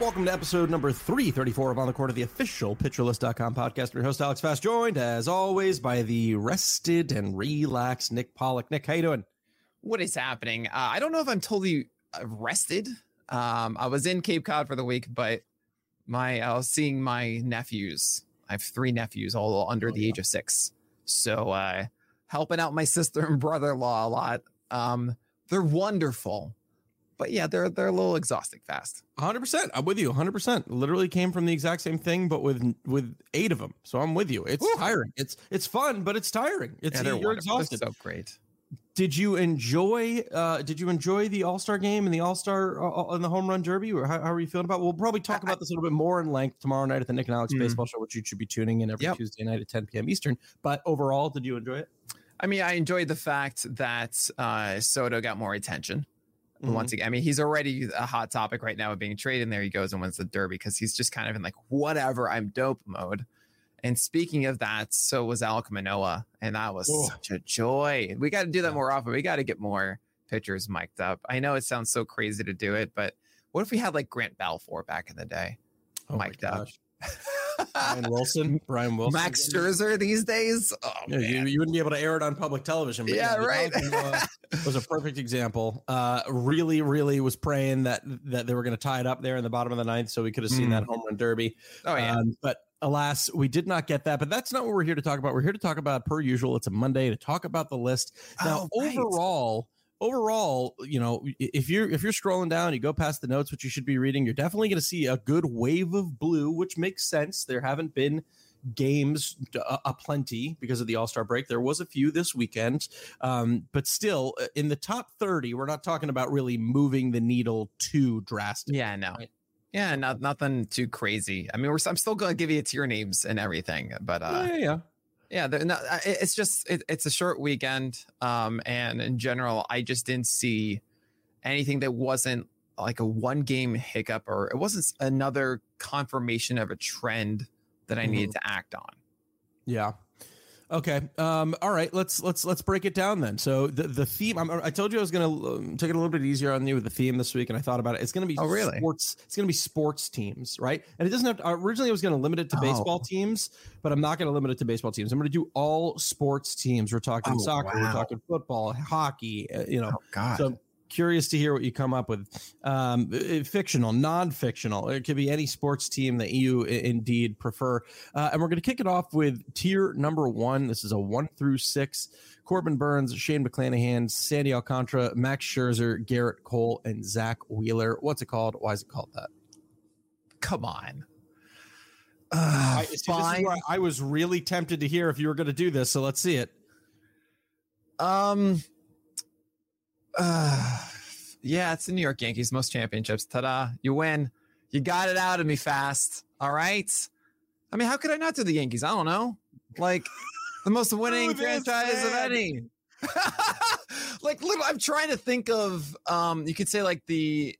Welcome to episode number 334 of On the Court of the official pitcherlist.com podcast. Your host, Alex Fast, joined as always by the rested and relaxed Nick Pollack. Nick, how you doing? What is happening? Uh, I don't know if I'm totally uh, rested. Um, I was in Cape Cod for the week, but my I was seeing my nephews. I have three nephews, all under Oh, the yeah. age of six. So uh, helping out my sister and brother-in-law a lot. Um, they're wonderful, but yeah, they're they're a little exhausting fast. 100%. I'm with you. 100%. Literally came from the exact same thing, but with with eight of them. So I'm with you. It's Woo. tiring. It's it's fun, but it's tiring. It's yeah, they're you're wonderful. They're exhausted. so great. Did you enjoy? uh Did you enjoy the All Star game and the All Star uh, in the home run derby? Or how, how are you feeling about? it? We'll probably talk about this a little bit more in length tomorrow night at the Nick and Alex Mm. Baseball Show, which you should be tuning in every Yep. Tuesday night at 10 p.m. Eastern. But overall, did you enjoy it? I mean, I enjoyed the fact that uh, Soto got more attention. Mm-hmm. Once again, I mean, he's already a hot topic right now with being traded. And there he goes and wins the Derby because he's just kind of in like, whatever, I'm dope mode. And speaking of that, so was Alek Manoah. And that was such a joy. We got to do that more often. We got to get more pitchers mic'd up. I know it sounds so crazy to do it, but what if we had like Grant Balfour back in the day? Oh my mic'd up. Brian Wilson. Brian Wilson. Max Scherzer these days? Oh, Yeah, you, you wouldn't be able to air it on public television. but Yeah, right. Alek Manoah was a perfect example. Uh, really, really was praying that that they were going to tie it up there in the bottom of the ninth, so we could have seen Mm. that home run derby. oh, yeah. Um, but alas, we did not get that. But that's not what we're here to talk about. We're here to talk about, per usual, it's a Monday to talk about the list. Now, Oh, right. overall, overall, you know, if you're if you're scrolling down, you go past the notes, which you should be reading, you're definitely going to see a good wave of blue, which makes sense. There haven't been games a, a plenty because of the All Star break. There was a few this weekend, um, but still, uh, in the top thirty, we're not talking about really moving the needle too drastic. Yeah, no. right? Yeah, not nothing too crazy. I mean, we're I'm still going to give you tier names and everything, but uh, yeah, yeah, yeah. Yeah, it's just it, it's a short weekend, um, and in general, I just didn't see anything that wasn't like a one game hiccup or it wasn't another confirmation of a trend that I needed to act on. Yeah. Okay. Um. All right. Let's let's let's break it down then. So the the theme. I'm, I told you I was gonna um, take it a little bit easier on you with the theme this week, and I thought about it. It's gonna be Oh, really? sports. It's gonna be sports teams, right? And it doesn't have. To, originally, I was gonna limit it to Oh. baseball teams, but I'm not gonna limit it to baseball teams. I'm gonna do all sports teams. We're talking Oh, soccer. We're talking football, hockey. Uh, you know. God. So curious to hear what you come up with. Um, fictional, non-fictional. It could be any sports team that you i- indeed prefer. Uh, and we're going to kick it off with tier number one. This is a one through six. Corbin Burnes, Shane McClanahan, Sandy Alcantara, Max Scherzer, Gerrit Cole, and Zack Wheeler. What's it called? Why is it called that? Come on. I, Uh, see, this is fine. where I was really tempted to hear if you were going to do this. So let's see it. Um. Uh, yeah, it's the New York Yankees, most championships. Ta-da! You win. You got it out of me fast. All right. I mean, how could I not do the Yankees? I don't know. Like the most winning franchise of any. like, little. I'm trying to think of. Um, you could say like the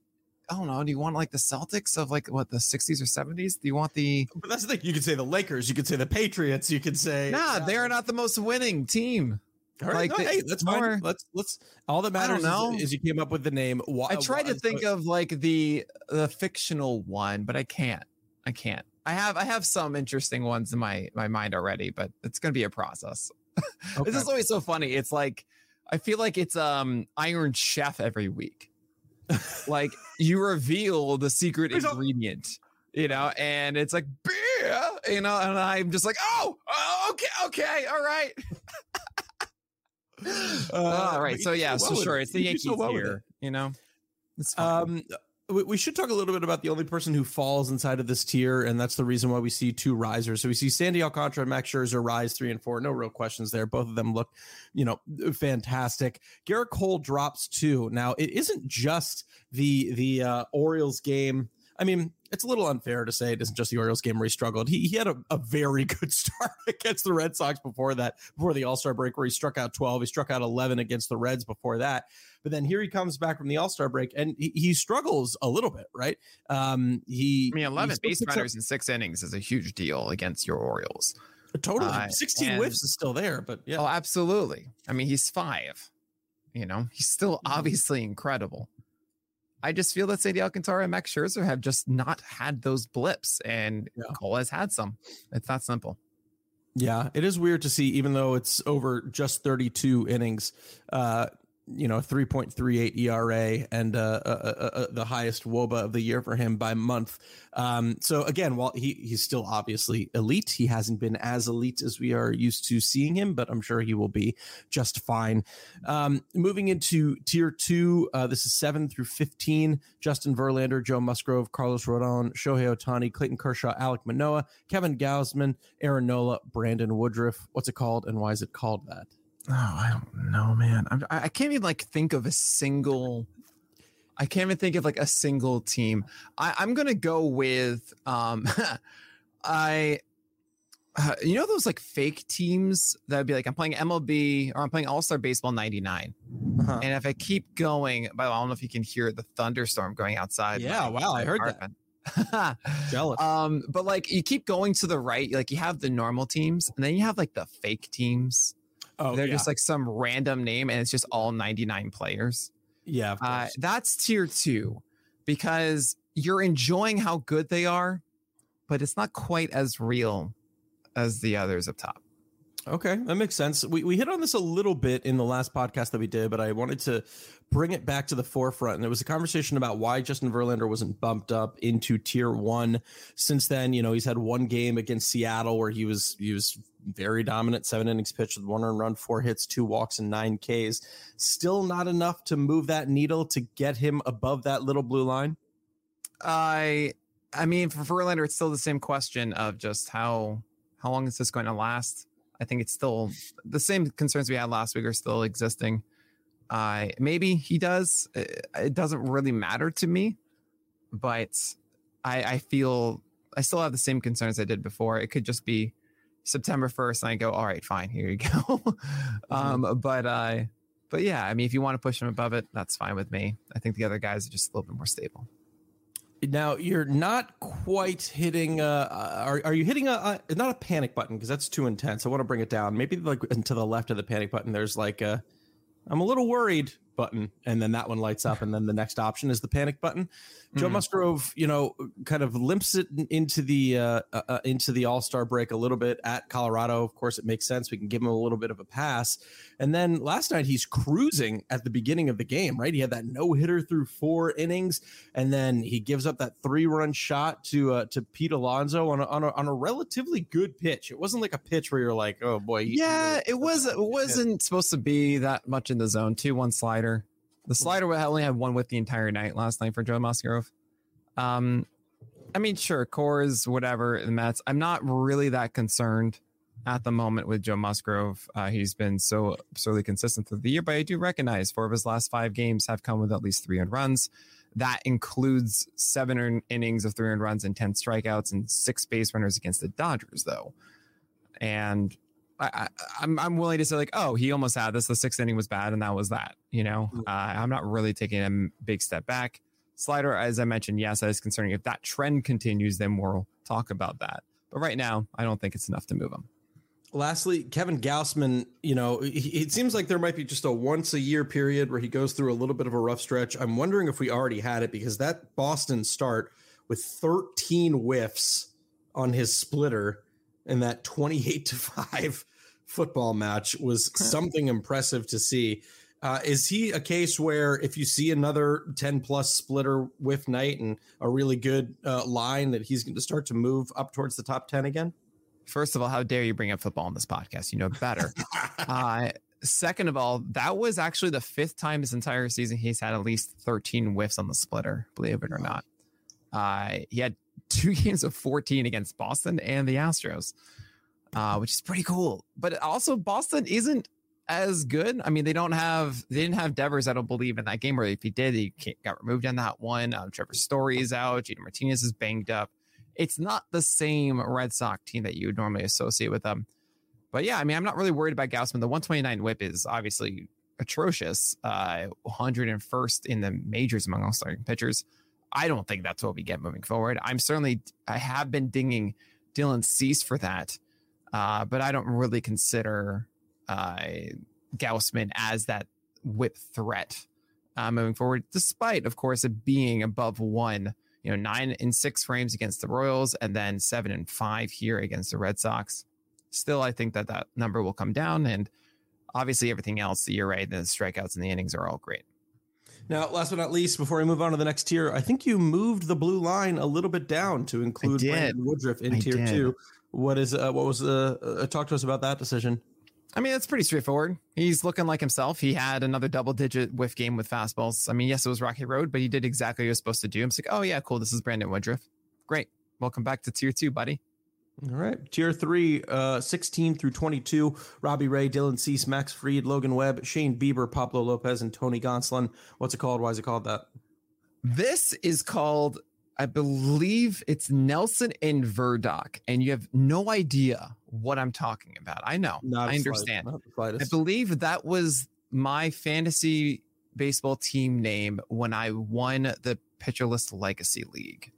I don't know. Do you want like the Celtics of like what the 60s or 70s? Do you want the? But that's the thing. You could say the Lakers. You could say the Patriots. You could say Nah, they are not the most winning team. All right, like no, the- hey, that's more- fine. Let's let's. All that matters is, is you came up with the name. Why, I tried why- to think of like the the fictional one, but I can't. I can't. I have I have some interesting ones in my my mind already, but it's gonna be a process. Okay. This is always so funny. It's like I feel like it's um Iron Chef every week. like you reveal the secret ingredient, you know, and it's like beer, you know, and I'm just like, oh, oh okay, okay, all right. all right. So yeah, well so with sure, it. it's the You Yankees so well here, you know. Um, we, we should talk a little bit about the only person who falls inside of this tier, and that's the reason why we see two risers. So we see Sandy Alcantara and Max Scherzer rise three and four. No real questions there. Both of them look, you know, fantastic. Gerrit Cole drops two. Now it isn't just the the uh, Orioles game. I mean, it's a little unfair to say it isn't just the Orioles game where he struggled. He, he had a, a very good start against the Red Sox before that, before the All Star break, where he struck out 12. He struck out 11 against the Reds before that. But then here he comes back from the All Star break and he, he struggles a little bit, right? Um, he, I mean, he 11 still base runners in six innings is a huge deal against your Orioles. Totally. Uh, 16 and- whiffs is still there, but yeah. Oh, absolutely. I mean, he's five. You know, he's still Mm-hmm. obviously incredible. I just feel that Sandy Alcantara and Max Scherzer have just not had those blips, and Yeah. Cole has had some. It's that simple. Yeah, it is weird to see, even though it's over just 32 innings, uh, you know, 3.38 ERA and uh, uh, uh, uh, the highest WOBA of the year for him by month. Um, so again, while he he's still obviously elite, he hasn't been as elite as we are used to seeing him, but I'm sure he will be just fine. Um, moving into tier two, uh, this is seven through 15. Justin Verlander, Joe Musgrove, Carlos Rodon, Shohei Ohtani, Clayton Kershaw, Alek Manoah, Kevin Gausman, Aaron Nola, Brandon Woodruff. What's it called and why is it called that? Oh, I don't know, man. I'm, I I can't even like think of a single. I can't even think of like a single team. I, I'm gonna go with um, I. Uh, you know those like fake teams that would be like I'm playing MLB or I'm playing All Star Baseball '99, Uh-huh. and if I keep going, by the way, I don't know if you can hear the thunderstorm going outside. Yeah, wow, I heard that. Jealous. um, but like you keep going to the right, like you have the normal teams, and then you have like the fake teams. Oh, They're yeah. just like some random name, and it's just all 99 players. yeah. Of Uh, that's tier two because you're enjoying how good they are, but it's not quite as real as the others up top. Okay, that makes sense. We, we hit on this a little bit in the last podcast that we did, but I wanted to bring it back to the forefront. And it was a conversation about why Justin Verlander wasn't bumped up into tier one. Since then, you know, he's had one game against Seattle where he was he was very dominant, seven innings pitched with one run, four hits, two walks, and nine Ks. Still not enough to move that needle to get him above that little blue line. I, I mean, for Verlander, it's still the same question of just how how long is this going to last? I think it's still the same concerns we had last week are still existing. Uh, maybe he does. It, it doesn't really matter to me, but I, I feel I still have the same concerns I did before. It could just be September first, and I go, all right, fine, here you go. um, but uh, but yeah, I mean, if you want to push him above it, that's fine with me. I think the other guys are just a little bit more stable. Now you're not quite hitting. Uh, are are you hitting a, a not a panic button because that's too intense? I want to bring it down. Maybe like to the left of the panic button. There's like a, I'm a little worried button, and then that one lights up, and then the next option is the panic button. Joe Mhm. Musgrove, you know, kind of limps it into the uh, uh, uh, into the All Star break a little bit at Colorado. Of course, it makes sense. We can give him a little bit of a pass. And then last night he's cruising at the beginning of the game. Right, he had that no hitter through four innings, and then he gives up that three run shot to uh, to Pete Alonso on a, on a on a relatively good pitch. It wasn't like a pitch where you're like, oh boy, Yeah, it was. It wasn't supposed to be that much in the zone. Two one slider. The slider only had one with the entire night last night for Joe Musgrove. Um, I mean, sure, Coors, whatever. The Mets. I'm not really that concerned at the moment with Joe Musgrove. Uh, he's been so absurdly consistent through the year, but I do recognize four of his last five games have come with at least three runs. That includes seven innings of three runs and ten strikeouts and six base runners against the Dodgers, though. And I, I, I'm I'm willing to say like, oh, he almost had this. The sixth inning was bad, and that was that. You know, Mhm. uh, I'm not really taking a big step back. Slider, as I mentioned, yes, that is concerning. If that trend continues, then we'll talk about that. But right now, I don't think it's enough to move him. Lastly, Kevin Gausman, you know, it seems like there might be just a once a year period where he goes through a little bit of a rough stretch. I'm wondering if we already had it because that Boston start with 13 whiffs on his splitter in that 28 to 5 football match was something impressive to see. Uh, is he a case where if you see another 10 plus splitter whiff night and a really good uh, line that he's going to start to move up towards the top 10 again? First of all, how dare you bring up football on this podcast? You know better. uh, second of all, that was actually the fifth time this entire season he's had at least 13 whiffs on the splitter, believe it or not. Uh, he had two games of 14 against Boston and the Astros, uh, which is pretty cool. But also, Boston isn't as good. I mean, they don't have they didn't have Devers. I don't believe in that game. Or if he did, he got removed on that one. Um, Trevor Story is out. JD Martinez is banged up. It's not the same Red Sox team that you would normally associate with them. But yeah, I mean, I'm not really worried about Gausman. The 129 WHIP is obviously atrocious. Uh, 101st in the majors among all starting pitchers. I don't think that's what we get moving forward. I'm certainly I have been dinging Dylan Cease for that, uh, but I don't really consider uh, Gausman as that whip threat uh, moving forward, despite, of course, it being above one. You know, nine in six frames against the Royals, and then seven and five here against the Red Sox. Still, I think that that number will come down, and obviously everything else, the ERA, the strikeouts, and the innings are all great. Now, last but not least, before we move on to the next tier, I think you moved the blue line a little bit down to include Brandon Woodruff in I tier did. two. What is uh, what was uh, uh, talk to us about that decision? I mean, it's pretty straightforward. He's looking like himself. He had another double digit whiff game with fastballs. I mean, yes, it was Rocky Road, but he did exactly what he was supposed to do. I'm like, oh, yeah, cool. This is Brandon Woodruff. Great. Welcome back to tier two, buddy. All right. Tier three, uh, 16 through 22. Robbie Ray, Dylan Cease, Max Fried, Logan Webb, Shane Bieber, Pablo Lopez, and Tony Gonsolin. What's it called? Why is it called that? This is called, I believe it's Nelson and Verdock, and you have no idea what I'm talking about. I know. Not I understand. I believe that was my fantasy baseball team name when I won the Pitcher List Legacy League.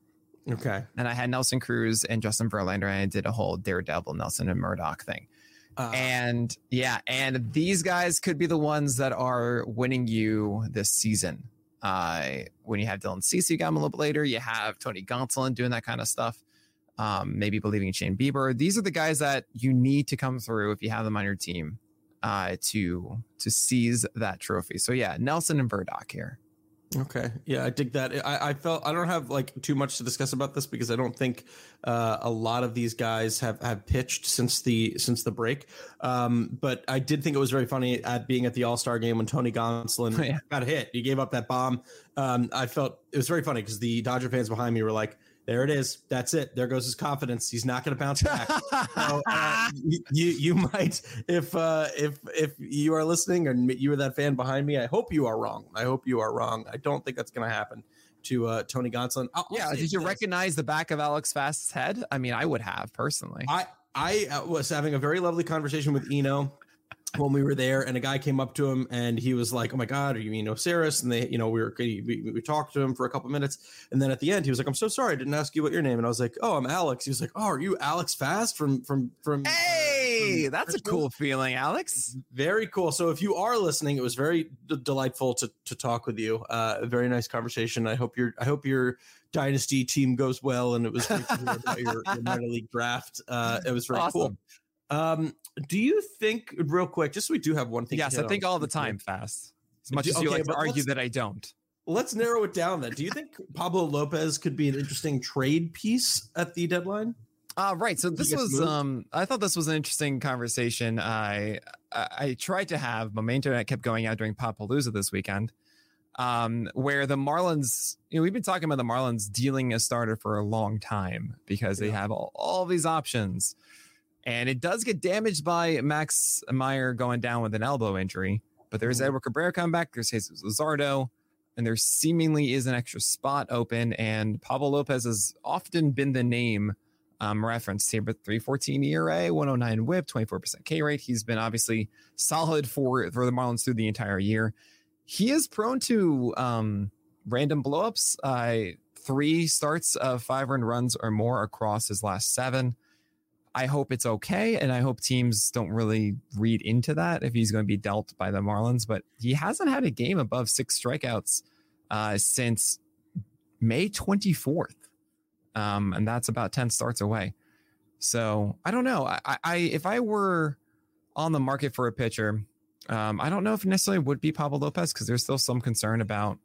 Okay. And I had Nelson Cruz and Justin Verlander, and I did a whole Daredevil, Nelson, and Murdock thing. Uh, and yeah, and these guys could be the ones that are winning you this season. Uh, when you have Dylan Cease, you got him a little bit later. You have Tony Gonsolin doing that kind of stuff. Um, maybe believing in Shane Bieber. These are the guys that you need to come through if you have them on your team uh, to to seize that trophy. So yeah, Nelson and Verdock here. Okay. Yeah, I dig that. I, I, felt I don't have like too much to discuss about this because I don't think uh, a lot of these guys have have pitched since the since the break. Um, but I did think it was very funny at being at the All Star game when Tony Gonsolin oh, yeah. got hit. He gave up that bomb. Um, I felt it was very funny because the Dodger fans behind me were like, there it is. That's it. There goes his confidence. He's not going to bounce back. so, uh, you you might if uh, if if you are listening and you are that fan behind me, I hope you are wrong. I hope you are wrong. I don't think that's going to happen to uh, Tony Gonsolin. I'll, yeah, I'll did you this. recognize the back of Alex Fast's head? I mean, I would have personally. I I uh, was having a very lovely conversation with Eno when we were there and a guy came up to him and he was like, Oh my God, are you Eno Sarris? And they, you know, we were, we, we talked to him for a couple minutes. And then at the end, he was like, I'm so sorry. I didn't ask you what your name. And I was like, Oh, I'm Alex. He was like, Oh, are you Alex Fast from, from, from, Hey, from that's a cool feeling, Alex. Very cool. So if you are listening, it was very d- delightful to, to talk with you. Uh, a very nice conversation. I hope your, I hope your dynasty team goes well. And it was great to hear about your, your minor league draft. Uh, it was very awesome. cool. Um, do you think, real quick, just so we do have one thing? Yes, I think all the time, fast. As much do, as you okay, like to argue that I don't. Let's narrow it down then. Do you think Pablo Lopez could be an interesting trade piece at the deadline? Uh, right. So this was moved? um I thought this was an interesting conversation. I I, tried to have, but my internet kept going out during Popalooza this weekend. Um, where the Marlins, you know, we've been talking about the Marlins dealing a starter for a long time because yeah. they have all, all these options. And it does get damaged by Max Meyer going down with an elbow injury. But there's mm-hmm. Edward Cabrera coming back. There's Jesus Luzardo. And there seemingly is an extra spot open. And Pablo Lopez has often been the name um, referenced here, but 314 ERA, 109 whip, 24% K rate. He's been obviously solid for, for the Marlins through the entire year. He is prone to um, random blowups. Uh, three starts of five earned runs or more across his last seven. I hope it's okay, and I hope teams don't really read into that if he's going to be dealt by the Marlins. But he hasn't had a game above six strikeouts uh, since May 24th, um, and that's about 10 starts away. So I don't know. I, I if I were on the market for a pitcher, um, I don't know if necessarily would be Pablo Lopez because there's still some concern about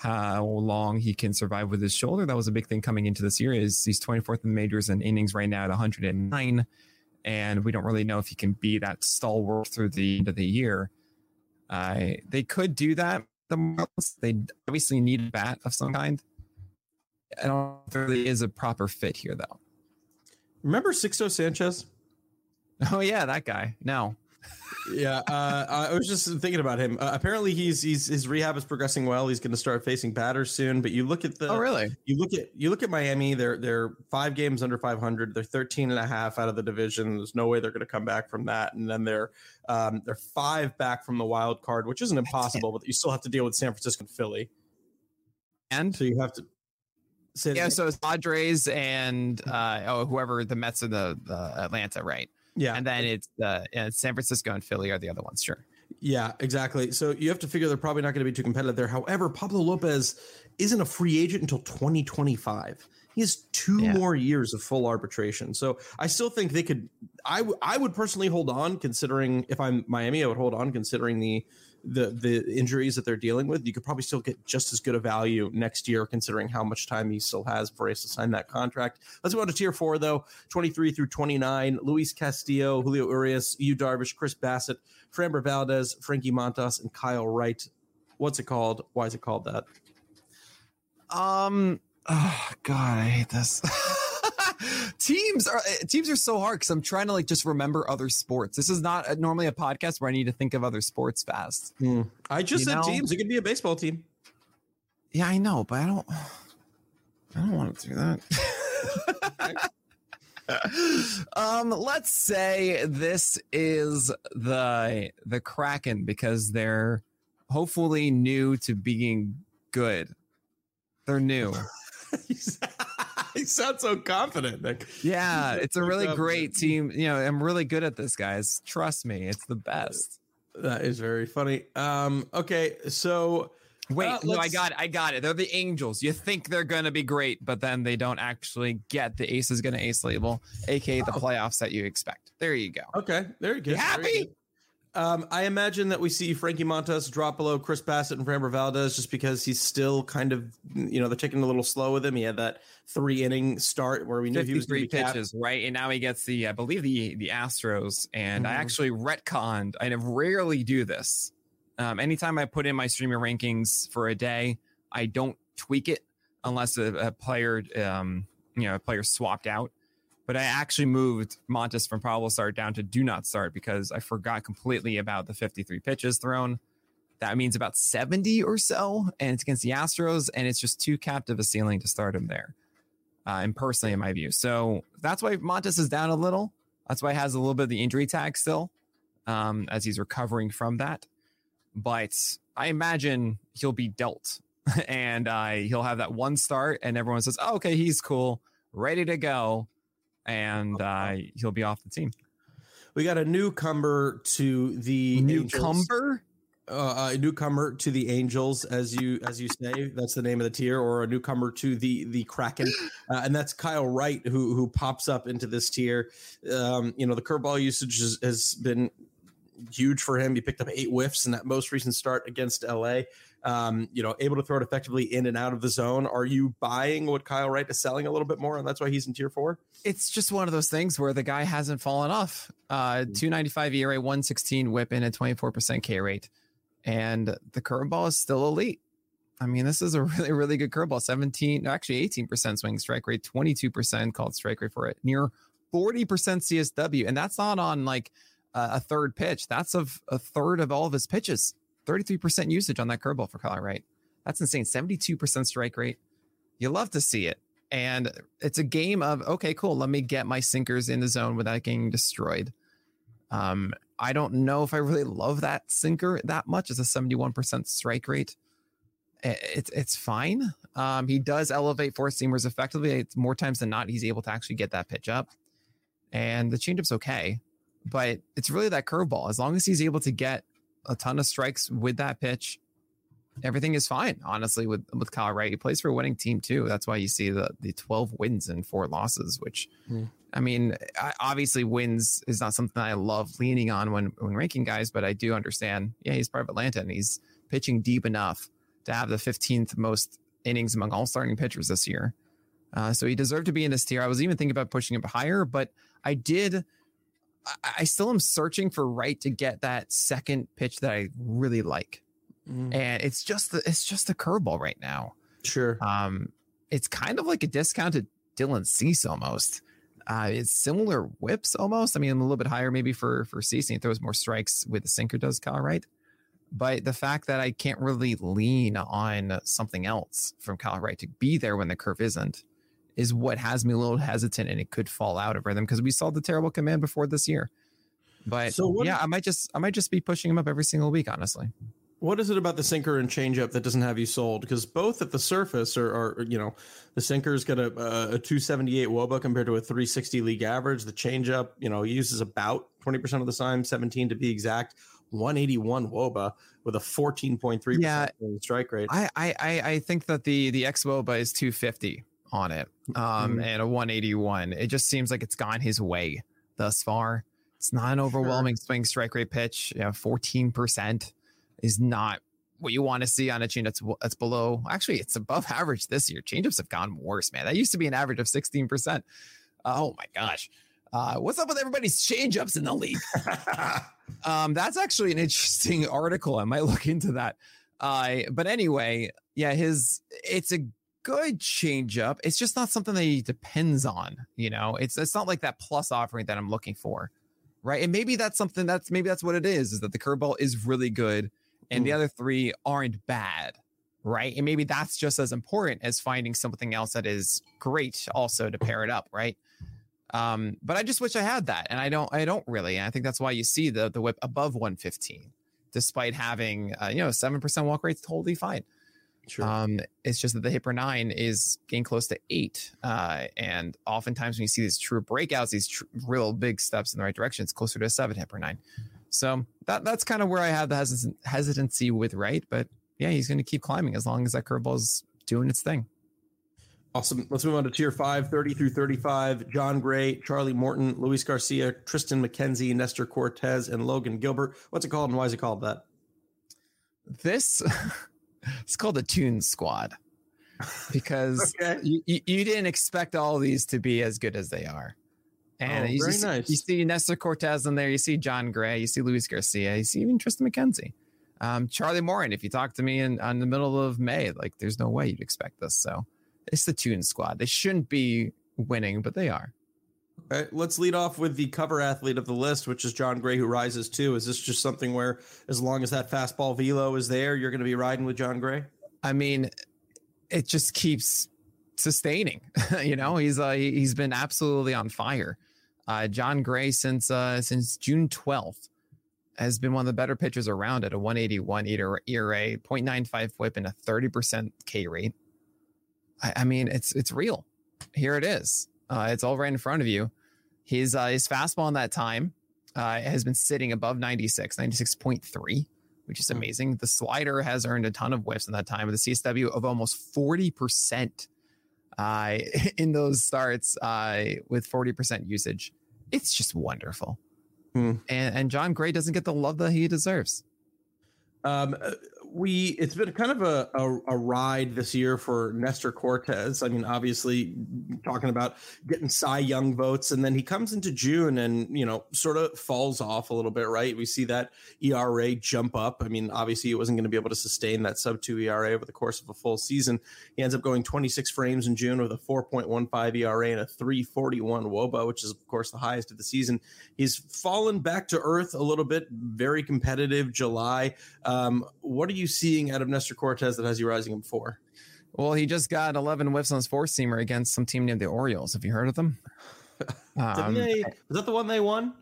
how long he can survive with his shoulder. That was a big thing coming into the series. He's 24th in majors and innings right now at 109. And we don't really know if he can be that stalwart through the end of the year. Uh, they could do that. They obviously need a bat of some kind. I don't know if there really is a proper fit here, though. Remember Sixto Sanchez? Oh yeah, that guy. No, yeah, uh, I was just thinking about him. Uh, apparently, he's he's his rehab is progressing well. He's going to start facing batters soon. But you look at the oh really? You look at you look at Miami. They're they're five games under 500. They're 13 and a half out of the division. There's no way they're going to come back from that. And then they're um, they're five back from the wild card, which isn't impossible, but you still have to deal with San Francisco and Philly. And so you have to. yeah, so it's Padres and uh, oh, whoever the Mets of the, the Atlanta, right? Yeah. And then it's uh, San Francisco and Philly are the other ones. Sure. Yeah, exactly. So you have to figure they're probably not going to be too competitive there. However, Pablo Lopez isn't a free agent until 2025. He has two yeah. more years of full arbitration. So I still think they could. I, w- I would personally hold on, considering if I'm Miami, I would hold on, considering the the the injuries that they're dealing with, you could probably still get just as good a value next year, considering how much time he still has he has to sign that contract. Let's go on to tier four, though 23 through 29. Luis Castillo, Julio Urias, Yu Darvish, Chris Bassitt, Framber Valdez, Frankie Montas, and Kyle Wright. What's it called? Why is it called that? Um, oh, God, I hate this. teams are eh, teams are so hard because I'm trying to like just remember other sports. This is not a, normally a podcast where I need to think of other sports fast. Hmm. I just you said know? teams. It could be a baseball team. Yeah, I know, but I don't. I don't want to do that. um, let's say this is the the Kraken because they're hopefully new to being good. They're new. he sounds so confident. Nick. Yeah, it's a really great team. You know, I'm really good at this, guys. Trust me, it's the best. That is very funny. Um, okay, so wait, uh, no, I got it. I got it. They're the Angels. You think they're gonna be great, but then they don't actually get the ace is gonna ace label, aka the oh. playoffs that you expect. There you go. Okay, there you go. Happy? Um, I imagine that we see Frankie Montas drop below Chris Bassitt and Framber Valdez just because he's still kind of, you know, they're taking a little slow with him. He had that three inning start where we knew he was three pitches, capped. right? And now he gets the, I believe the the Astros. And mm-hmm. I actually retconned. I rarely do this. Um, anytime I put in my streamer rankings for a day, I don't tweak it unless a, a player, um, you know, a player swapped out but I actually moved Montas from probable start down to do not start because I forgot completely about the 53 pitches thrown. That means about 70 or so, and it's against the Astros, and it's just too captive a ceiling to start him there. Uh, and personally, in my view, so that's why Montas is down a little. That's why he has a little bit of the injury tag still, um, as he's recovering from that. But I imagine he'll be dealt, and uh, he'll have that one start, and everyone says, oh, "Okay, he's cool, ready to go." And uh, he'll be off the team. We got a newcomer to the newcomer. Uh, a newcomer to the Angels, as you as you say, that's the name of the tier, or a newcomer to the the Kraken, uh, and that's Kyle Wright, who who pops up into this tier. Um, you know, the curveball usage has, has been huge for him. He picked up eight whiffs in that most recent start against LA um, you know, able to throw it effectively in and out of the zone. Are you buying what Kyle Wright is selling a little bit more, and that's why he's in tier four? It's just one of those things where the guy hasn't fallen off. Uh, mm-hmm. 295 ERA, 116 whip, and a 24% K rate, and the curveball is still elite. I mean, this is a really, really good curveball. 17, actually 18% swing strike rate, 22% called strike rate for it, near 40% CSW. And that's not on like a third pitch. That's of a third of all of his pitches. 33% usage on that curveball for Kyle Wright. That's insane. 72% strike rate. You love to see it. And it's a game of, okay, cool. Let me get my sinkers in the zone without getting destroyed. Um, I don't know if I really love that sinker that much. It's a 71% strike rate. it's it's fine. Um, he does elevate four seamers effectively. It's more times than not he's able to actually get that pitch up, and the changeup's okay. But it's really that curveball. As long as he's able to get a ton of strikes with that pitch, everything is fine. Honestly, with with Kyle Wright, he plays for a winning team too. That's why you see the the twelve wins and four losses. Which, mm. I mean, I, obviously wins is not something I love leaning on when when ranking guys, but I do understand. Yeah, he's part of Atlanta and he's pitching deep enough to have the fifteenth most innings among all starting pitchers this year. Uh, so he deserved to be in this tier. I was even thinking about pushing him higher, but I did. I, I still am searching for Wright to get that second pitch that I really like mm. and it's just the it's just a curveball right now. Sure. Um, it's kind of like a discounted Dylan Cease almost. Uh, it's similar whips almost. I mean, a little bit higher maybe for for Cease. And he throws more strikes with the sinker does Kyle Wright. But the fact that I can't really lean on something else from Kyle Wright to be there when the curve isn't is what has me a little hesitant and it could fall out of rhythm because we saw the terrible command before this year. But so yeah, I might just I might just be pushing him up every single week, honestly what is it about the sinker and changeup that doesn't have you sold? Because both at the surface are, are you know, the sinker's got a, a 278 woba compared to a 360 league average. The changeup, you know, he uses about 20% of the time, 17 to be exact. 181 woba with a 14.3 yeah, strike rate. I, I I think that the the X woba is 250 on it, um, mm-hmm. and a 181. It just seems like it's gone his way thus far. It's not an overwhelming sure. swing strike rate pitch. Yeah, 14 percent is not what you want to see on a change that's that's below. Actually, it's above average this year. Changeups have gone worse, man. That used to be an average of 16%. Oh my gosh. Uh, what's up with everybody's changeups in the league? um, that's actually an interesting article. I might look into that. Uh, but anyway, yeah, his it's a good changeup. It's just not something that he depends on. You know, it's it's not like that plus offering that I'm looking for, right? And maybe that's something that's maybe that's what it is. Is that the curveball is really good and the other three aren't bad, right? And maybe that's just as important as finding something else that is great also to pair it up, right? Um, but I just wish I had that, and I don't. I don't really. And I think that's why you see the the whip above 115, despite having uh, you know seven percent walk rate's totally fine. Sure. Um, it's just that the hipper nine is getting close to eight, uh, and oftentimes when you see these true breakouts, these tr- real big steps in the right direction, it's closer to a seven hipper nine. So that that's kind of where I have the hesitancy with Wright, but yeah, he's going to keep climbing as long as that curveball is doing its thing. Awesome. Let's move on to tier five, 30 through 35. Jon Gray, Charlie Morton, Luis Garcia, Triston McKenzie, Nestor Cortes, and Logan Gilbert. What's it called and why is it called that? This it's called the Tune Squad because okay. you, you didn't expect all these to be as good as they are. And oh, you, see, nice. you see Nestor Cortes in there, you see Jon Gray, you see Luis Garcia, you see even Triston McKenzie. Um, Charlie Morton, if you talk to me in, in the middle of May, like there's no way you'd expect this. So it's the Tune Squad. They shouldn't be winning, but they are. All right, let's lead off with the cover athlete of the list, which is Jon Gray, who rises too. Is this just something where, as long as that fastball velo is there, you're going to be riding with Jon Gray? I mean, it just keeps sustaining. you know, he's uh, he's been absolutely on fire. Uh, Jon Gray since uh, since June 12th has been one of the better pitchers around at a 181 ERA, 0.95 whip, and a 30% K rate. I, I, mean, it's it's real. Here it is. Uh, it's all right in front of you. His uh, his fastball in that time uh, has been sitting above 96, 96.3, which is hmm. amazing. The slider has earned a ton of whiffs in that time with a CSW of almost 40% uh, in those starts uh, with 40% usage it's just wonderful. Hmm. And and Jon Gray doesn't get the love that he deserves. Um, we it's been kind of a, a, a, ride this year for Nestor Cortes. I mean, obviously talking about getting Cy Young votes, and then he comes into June and you know sort of falls off a little bit, right? We see that ERA jump up. I mean, obviously he wasn't going to be able to sustain that sub two ERA over the course of a full season. He ends up going 26 frames in June with a 4.15 ERA and a 341 WOBA, which is of course the highest of the season. He's fallen back to earth a little bit. Very competitive July. Um, what are you seeing out of Nestor Cortes that has you rising him four? Well, he just got 11 whiffs on his four seamer against some team named the Orioles. Have you heard of them? um, they, was that the one they won?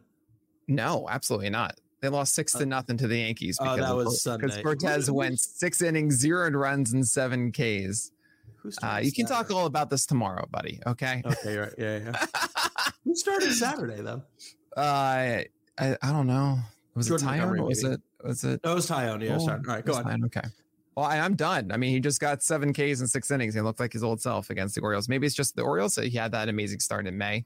No, absolutely not. They lost six to nothing to the Yankees. Oh, that of- was because Cortes went six innings, zero runs, and seven Ks. Who Uh, you can talk all about this tomorrow, buddy. Okay. Okay, right. Yeah, yeah. Who started Saturday though? uh, I I don't know. Was Jordan it Tyone? Was it? Was it? Oh, it was Tyone. Yeah, Oh, sorry. All right, go on. Tyone, Okay. Well, I, I'm done. I mean, he just got seven Ks in six innings. He looked like his old self against the Orioles. Maybe it's just the Orioles. He had that amazing start in May.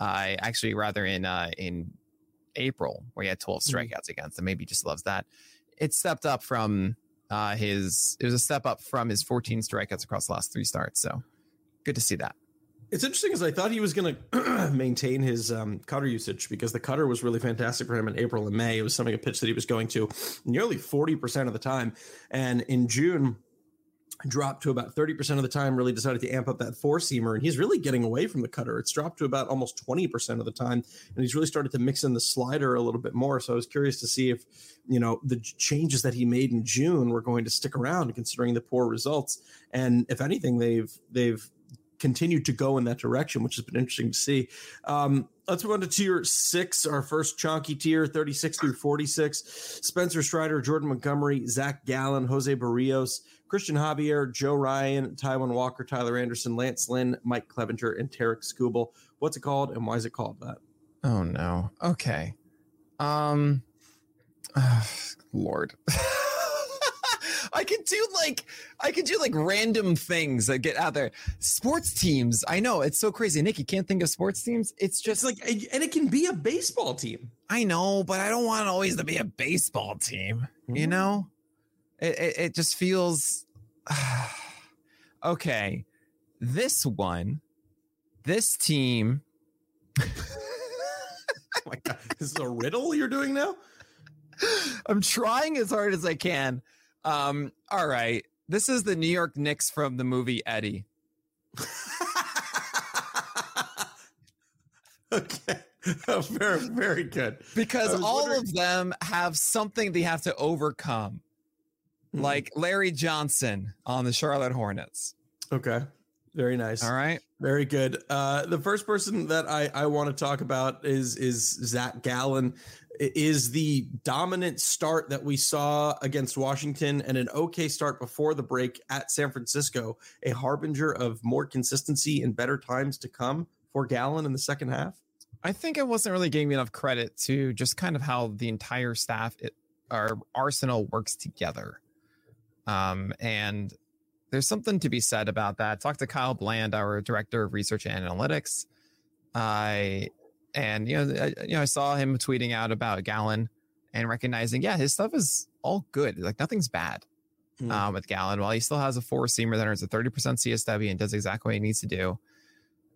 Uh, actually, rather in uh, in April, where he had 12 Mhm. strikeouts against them. Maybe he just loves that. It stepped up from uh, his. It was a step up from his 14 strikeouts across the last three starts. So good to see that. It's interesting because I thought he was going to maintain his um, cutter usage because the cutter was really fantastic for him in April and May. It was something a pitch that he was going to nearly forty percent of the time, and in June dropped to about 30% of the time really decided to amp up that four seamer and he's really getting away from the cutter. It's dropped to about almost 20% of the time and he's really started to mix in the slider a little bit more. So i was curious to see if you know the changes that he made in june were going to stick around considering the poor results. And if anything they've they've continued to go in that direction which has been interesting to see um, let's move on to tier six our first chunky tier 36 through 46 spencer strider jordan montgomery zach gallen jose berrios Christian Javier, Joe Ryan, Taijuan Walker, Tyler Anderson, Lance Lynn, Mike Clevinger, and Tarik Skubal. What's it called and why is it called that? Oh no. Okay. Um Lord. I could do like I could do like random things that get out there. Sports teams. I know it's so crazy. Nick, you can't think of sports teams. It's just It's like, and it can be a baseball team. I know, but I don't want always to be a baseball team. You Mhm. know, it it, it just feels okay. This one, this team. Oh my God. This is a riddle you're doing now? I'm trying as hard as I can. Um, all right. This is the New York Knicks from the movie Eddie. okay. Oh, very, very good. Because all wondering- of them have something they have to overcome. Mhm. Like Larry Johnson on the Charlotte Hornets. Okay. Very nice. All right. Very good. Uh, the first person that I, I want to talk about is is Zach Gallen. Is the dominant start that we saw against Washington and an okay start before the break at San Francisco a harbinger of more consistency and better times to come for Gallen in the second half? I think I wasn't really giving me enough credit to just kind of how the entire staff, it, our arsenal works together. Um, and there's something to be said about that. Talk to Kyle Bland, our director of research and analytics. I and you know, I, you know, I saw him tweeting out about Gallen and recognizing, yeah, his stuff is all good. Like nothing's bad Mm. um, with Gallen. While he still has a four seamer that earns a 30% CSW and does exactly what he needs to do.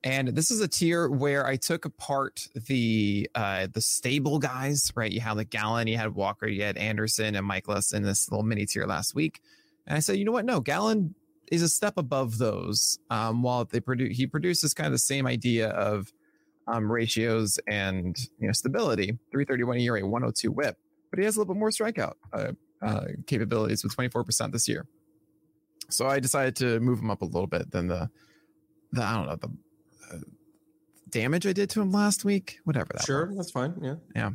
And this is a tier where I took apart the uh the stable guys, right? You had like Gallen, you had Walker, you had Anderson and Michaelis in this little mini tier last week. And I said, you know what? No, Gallen is a step above those. Um, while they produce he produces kind of the same idea of um ratios and you know stability, 331 ERA, 102 whip, but he has a little bit more strikeout uh, uh capabilities with 24% this year. So I decided to move him up a little bit than the the I don't know the uh, damage I did to him last week, whatever that. Sure, was. that's fine. Yeah. Yeah.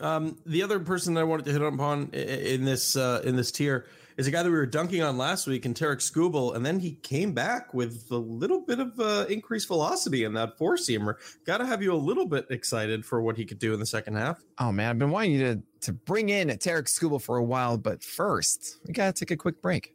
Um, the other person that I wanted to hit upon i- i- in this uh, in this tier is a guy that we were dunking on last week, and Tarik Skubal, and then he came back with a little bit of uh, increased velocity in that four seamer. Got to have you a little bit excited for what he could do in the second half. Oh man, I've been wanting you to to bring in a Tarik Skubal for a while, but first we gotta take a quick break.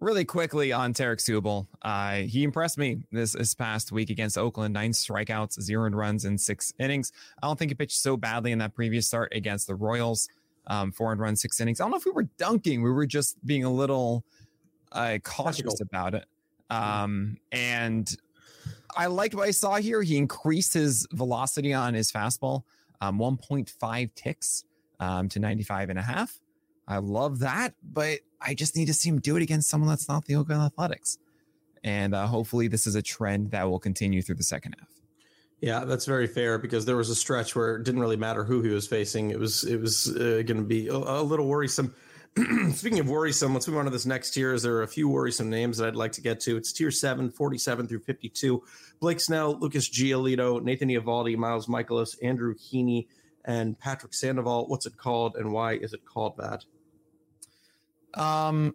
Really quickly on Tarik Skubal, uh, he impressed me this this past week against Oakland. Nine strikeouts, zero runs in six innings. I don't think he pitched so badly in that previous start against the Royals. Um, four and run, six innings. I don't know if we were dunking. We were just being a little uh, cautious about it. Um, and I liked what I saw here. He increased his velocity on his fastball, um, 1.5 ticks um, to 95 and a half. I love that, but I just need to see him do it against someone that's not the Oakland Athletics. And uh, hopefully, this is a trend that will continue through the second half. Yeah, that's very fair because there was a stretch where it didn't really matter who he was facing. It was it was uh, going to be a, a, little worrisome. Speaking of worrisome, let's move on to this next tier. Is There are a few worrisome names that I'd like to get to. It's tier 7, 47 through 52. Blake Snell, Lucas Giolito, Nathan Eovaldi, Miles Mikolas, Andrew Heaney, and Patrick Sandoval. What's it called and why is it called that? Um,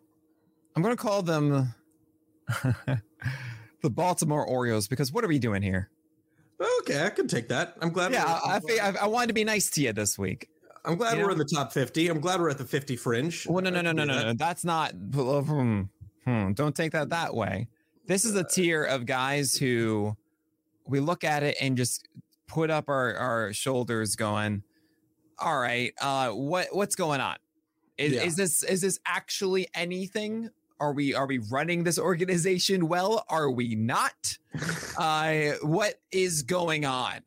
I'm going to call them the Baltimore Orioles because what are we doing here? Okay, I can take that. I'm glad. Yeah, I, I, I, wanted to be nice to you this week. I'm glad you we're know? in the top 50. I'm glad we're at the 50 fringe. Well, no, no, no, no, no, no. That's not. Hmm, hmm, don't take that that way. This is a tier of guys who we look at it and just put up our, our shoulders, going, "All right, uh, what what's going on? Is, yeah. is this is this actually anything? Are we are we running this organization well? Are we not? uh, what is going on?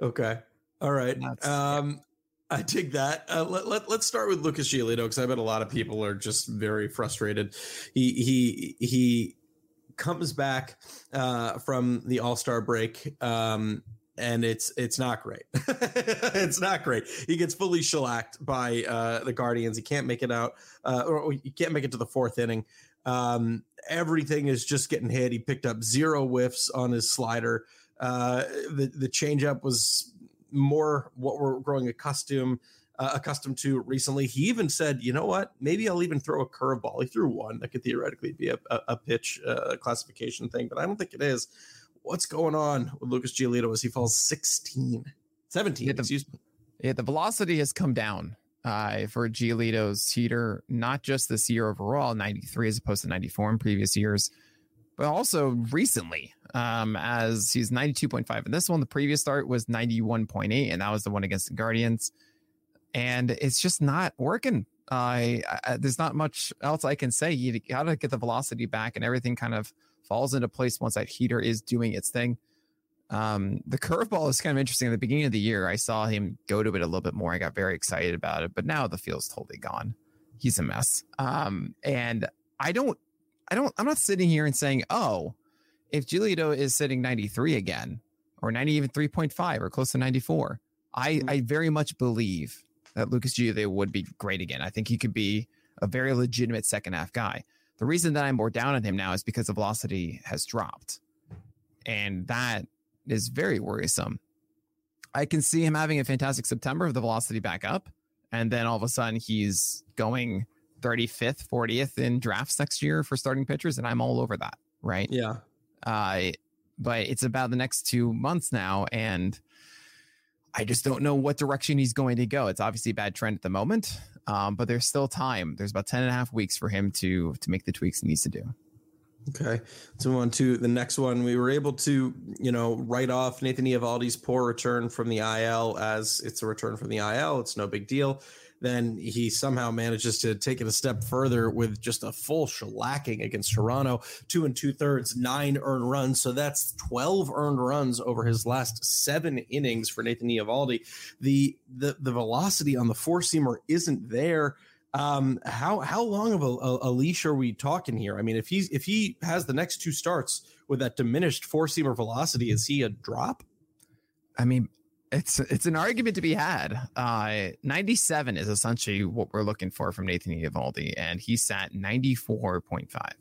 Okay. All right. um, I dig that. Uh, let, let, let's start with Lucas Giolito because I bet a lot of people are just very frustrated. He he he comes back uh, from the All Star break. Um, and it's it's not great. it's not great. He gets fully shellacked by uh, the Guardians. He can't make it out, uh, or he can't make it to the fourth inning. Um, everything is just getting hit. He picked up zero whiffs on his slider. Uh, the the changeup was more what we're growing accustomed uh, accustomed to recently. He even said, "You know what? Maybe I'll even throw a curveball." He threw one that could theoretically be a, a, a pitch uh, classification thing, but I don't think it is what's going on with Lucas Giolito as he falls 16, 17, yeah, the, excuse me. Yeah, the velocity has come down uh, for Giolito's heater, not just this year overall, 93 as opposed to 94 in previous years, but also recently, um, as he's 92.5. And this one, the previous start was 91.8, and that was the one against the Guardians. And it's just not working. Uh, I, there's not much else I can say. You got to get the velocity back, and everything kind of – falls into place once that heater is doing its thing. Um, the curveball is kind of interesting. At the beginning of the year, I saw him go to it a little bit more. I got very excited about it, but now the field's totally gone. He's a mess. Um, and I don't, I don't, I'm not sitting here and saying, oh, if Giolito is sitting 93 again, or 90, even 3.5, or close to 94, I, mm-hmm. I very much believe that Lucas Giolito would be great again. I think he could be a very legitimate second half guy. The reason that I'm more down on him now is because the velocity has dropped. And that is very worrisome. I can see him having a fantastic September of the velocity back up. And then all of a sudden he's going 35th, 40th in drafts next year for starting pitchers. And I'm all over that. Right. Yeah. Uh, but it's about the next two months now. And I just don't know what direction he's going to go. It's obviously a bad trend at the moment, um, but there's still time. There's about 10 and a half weeks for him to to make the tweaks he needs to do. Okay, let's move on to the next one. We were able to, you know, write off Nathan Eovaldi's poor return from the IL as it's a return from the IL. It's no big deal then he somehow manages to take it a step further with just a full shellacking against Toronto, two and two thirds, nine earned runs. So that's 12 earned runs over his last seven innings for Nathan Eovaldi. The, the, the velocity on the four seamer isn't there. Um, how how long of a, a, leash are we talking here? I mean, if he's if he has the next two starts with that diminished four seamer velocity, is he a drop? I mean, it's it's an argument to be had. Uh, 97 is essentially what we're looking for from Nathan Eovaldi, and he sat 94.5.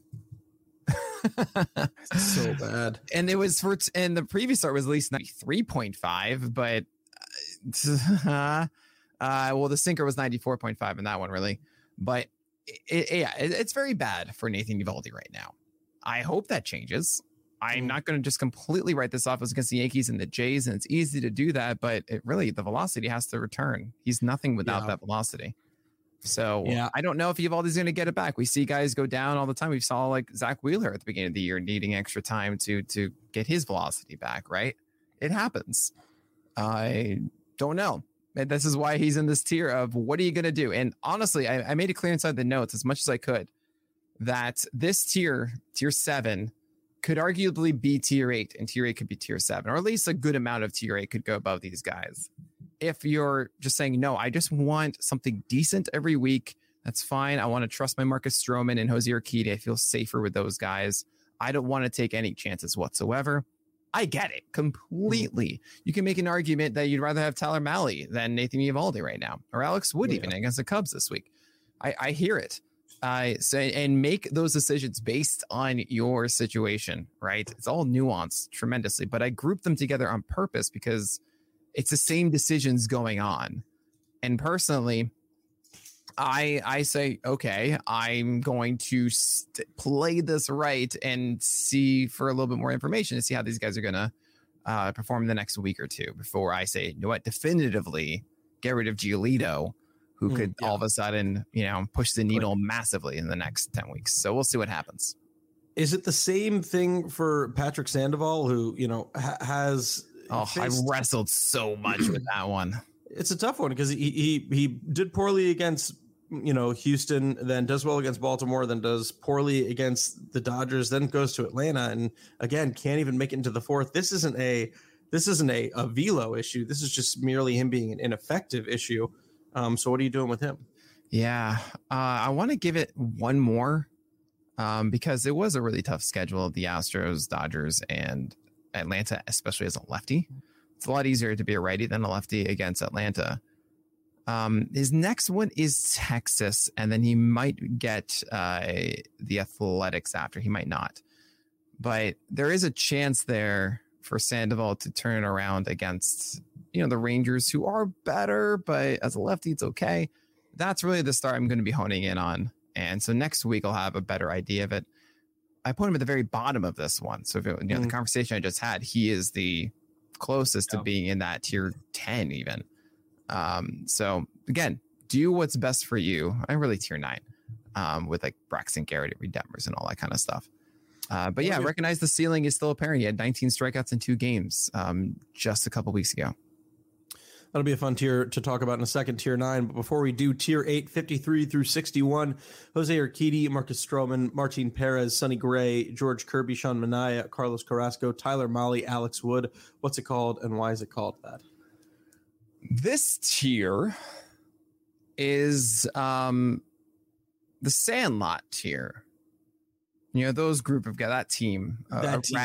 so bad. And it was for and the previous start was at least 93.5, but uh, uh, well, the sinker was 94.5 in that one, really. But it, it, yeah, it, it's very bad for Nathan Eovaldi right now. I hope that changes. I'm mm. not going to just completely write this off as against the Yankees and the Jays, and it's easy to do that, but it really the velocity has to return. He's nothing without Yeah. that velocity. So Yeah. I don't know if Eovaldi's going to get it back. We see guys go down all the time. We saw like Zack Wheeler at the beginning of the year needing extra time to to get his velocity back. Right? It happens. I don't know. And this is why he's in this tier of what are you going to do? And honestly, I, I made it clear inside the notes as much as I could that this tier, tier seven, could arguably be tier eight, and tier eight could be tier seven, or at least a good amount of tier eight could go above these guys. If you're just saying, no, I just want something decent every week, that's fine. I want to trust my Marcus Stroman and Jose Urquidy. I feel safer with those guys. I don't want to take any chances whatsoever. I get it completely. You can make an argument that you'd rather have Tyler Mahle than Nathan Eovaldi right now, or Alex Wood oh, Yeah. even against the Cubs this week. I, I hear it. I say and make those decisions based on your situation, right? It's all nuanced tremendously, but I group them together on purpose because it's the same decisions going on. And personally, I I say okay, I'm going to st- play this right and see for a little bit more information to see how these guys are gonna uh, perform the next week or two before I say, you know what, definitively get rid of Giolito, who Mm, could yeah. all of a sudden, you know, push the needle massively in the next 10 weeks. So we'll see what happens. Is it the same thing for Patrick Sandoval, who you know ha- has? Oh, faced- I wrestled so much with that one. it's a tough one because he, he he did poorly against you know Houston, then does well against Baltimore, then does poorly against the Dodgers, then goes to Atlanta, and again can't even make it into the fourth. This isn't a this isn't a, a velo issue. This is just merely him being an ineffective issue. Um, so what are you doing with him? Yeah, uh, I want to give it one more um, because it was a really tough schedule the Astros, Dodgers, and Atlanta, especially as a lefty. It's a lot easier to be a righty than a lefty against Atlanta. Um, his next one is Texas, and then he might get uh, the Athletics after. He might not, but there is a chance there for Sandoval to turn it around against you know the Rangers, who are better, but as a lefty, it's okay. That's really the start I'm going to be honing in on, and so next week I'll have a better idea of it. I put him at the very bottom of this one, so if it, you know the Mm. conversation I just had, he is the closest Yeah. to being in that tier ten even. Um, so again, do what's best for you. I really tier nine, um, with like Braxton Garrett at Reid Detmers and all that kind of stuff. Uh, but yeah, recognize the ceiling is still apparent. He had 19 strikeouts in two games um, just a couple weeks ago. That'll be a fun tier to talk about in a second, tier nine. But before we do, tier eight, 53 through 61, Jose Urquidy, Marcus Stroman, Martin Perez, Sonny Gray, George Kirby, Sean Manaea, Carlos Carrasco, Tyler Mahle, Alex Wood. What's it called and why is it called that? This tier is um, the Sandlot tier. You know those group of guys, that team, uh, that team.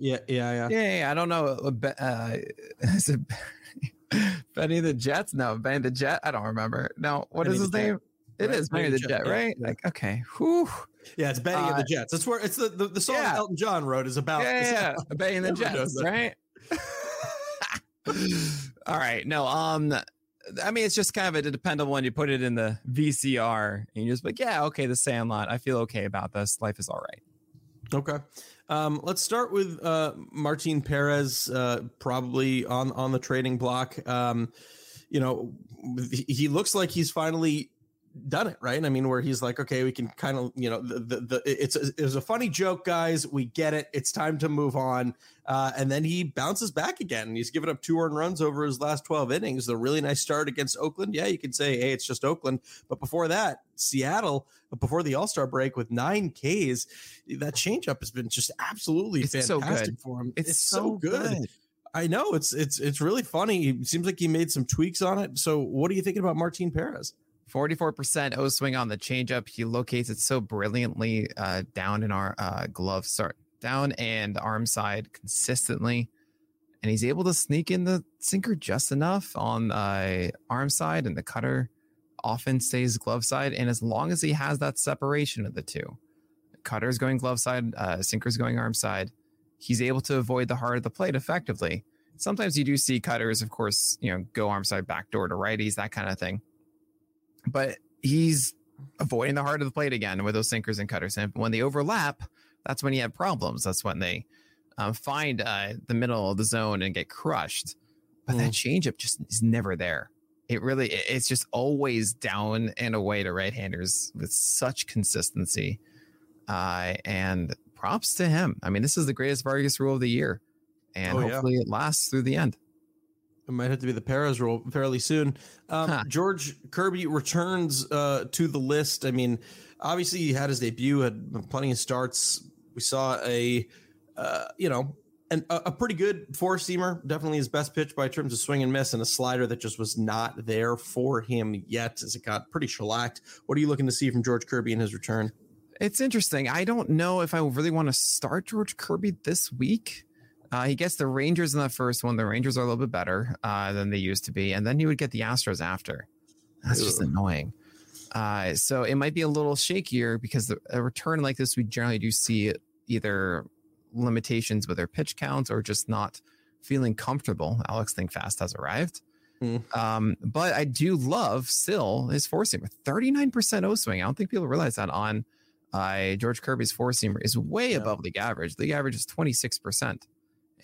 Yeah, yeah, yeah. Yeah, yeah, I don't know. uh, Uh, is it Benny the Jets? No, Benny the Jet. I don't remember. No, what is Benny his the Jet, name? It right? is Benny, Benny the Jet, Jet, right? yeah. Like, okay, whew. Yeah, it's Betty and Uh, the Jets. That's where it's the the, the song yeah. Elton John wrote is about. yeah, yeah, yeah. Benny and the Jets, right? All right, no, um, I mean, it's just kind of a dependable one. You put it in the VCR, and you're just like, yeah, okay, the Sandlot. I feel okay about this. Life is all right. Okay. Um, let's start with uh, Martin Perez, uh, probably on on the trading block. Um, you know, he- looks like he's finally done it, right? I mean, where he's like, okay, we can kind of, you know, the, the, the it's a, it was a funny joke, guys. We get it. It's time to move on. Uh, and then he bounces back again. He's given up two earned runs over his last 12 innings. A really nice start against Oakland. Yeah, you can say, hey, it's just Oakland. But before that, Seattle, before the All Star break with nine Ks, that changeup has been just absolutely It's fantastic good. for him. It's, so good. I know it's it's it's really funny. It seems like he made some tweaks on it. So, what are you thinking about Martin Perez? 44% O swing on the changeup. He locates it so brilliantly uh, down in our uh, glove, start down and arm side consistently. And he's able to sneak in the sinker just enough on uh, arm side, and the cutter often stays glove side. And as long as he has that separation of the two, Cutter's going glove side, uh, Sinker's going arm side. He's able to avoid the heart of the plate effectively. Sometimes you do see Cutters, of course, you know, go arm side backdoor to righties, that kind of thing. But he's avoiding the heart of the plate again with those sinkers and cutters. And when they overlap, that's when you have problems. That's when they um, find uh, the middle of the zone and get crushed. But that changeup just is never there. It really, it's just always down and away to right-handers with such consistency. Uh, and props to him. I mean, this is the greatest Vargas rule of the year, and Oh, yeah. hopefully it lasts through the end. It might have to be the Perez rule fairly soon. Um, Huh. George Kirby returns uh, to the list. I mean, obviously he had his debut, had plenty of starts. We saw a, uh, you know, an, a, a pretty good four seamer. Definitely his best pitch by terms of swing and miss, and a slider that just was not there for him yet, as it got pretty shellacked. What are you looking to see from George Kirby in his return? It's interesting. I don't know if I really want to start George Kirby this week. Uh, he gets the Rangers in the first one. The Rangers are a little bit better uh, than they used to be, and then he would get the Astros after. That's just annoying. Uh, so it might be a little shakier because the, a return like this, we generally do see either limitations with their pitch counts or just not feeling comfortable. Alex Think Fast has arrived. Hmm. Um, but I do love still his four seamer, 39% O swing. I don't think people realize that on uh, George Kirby's four seamer is way Yeah. above league average. League average is 26%.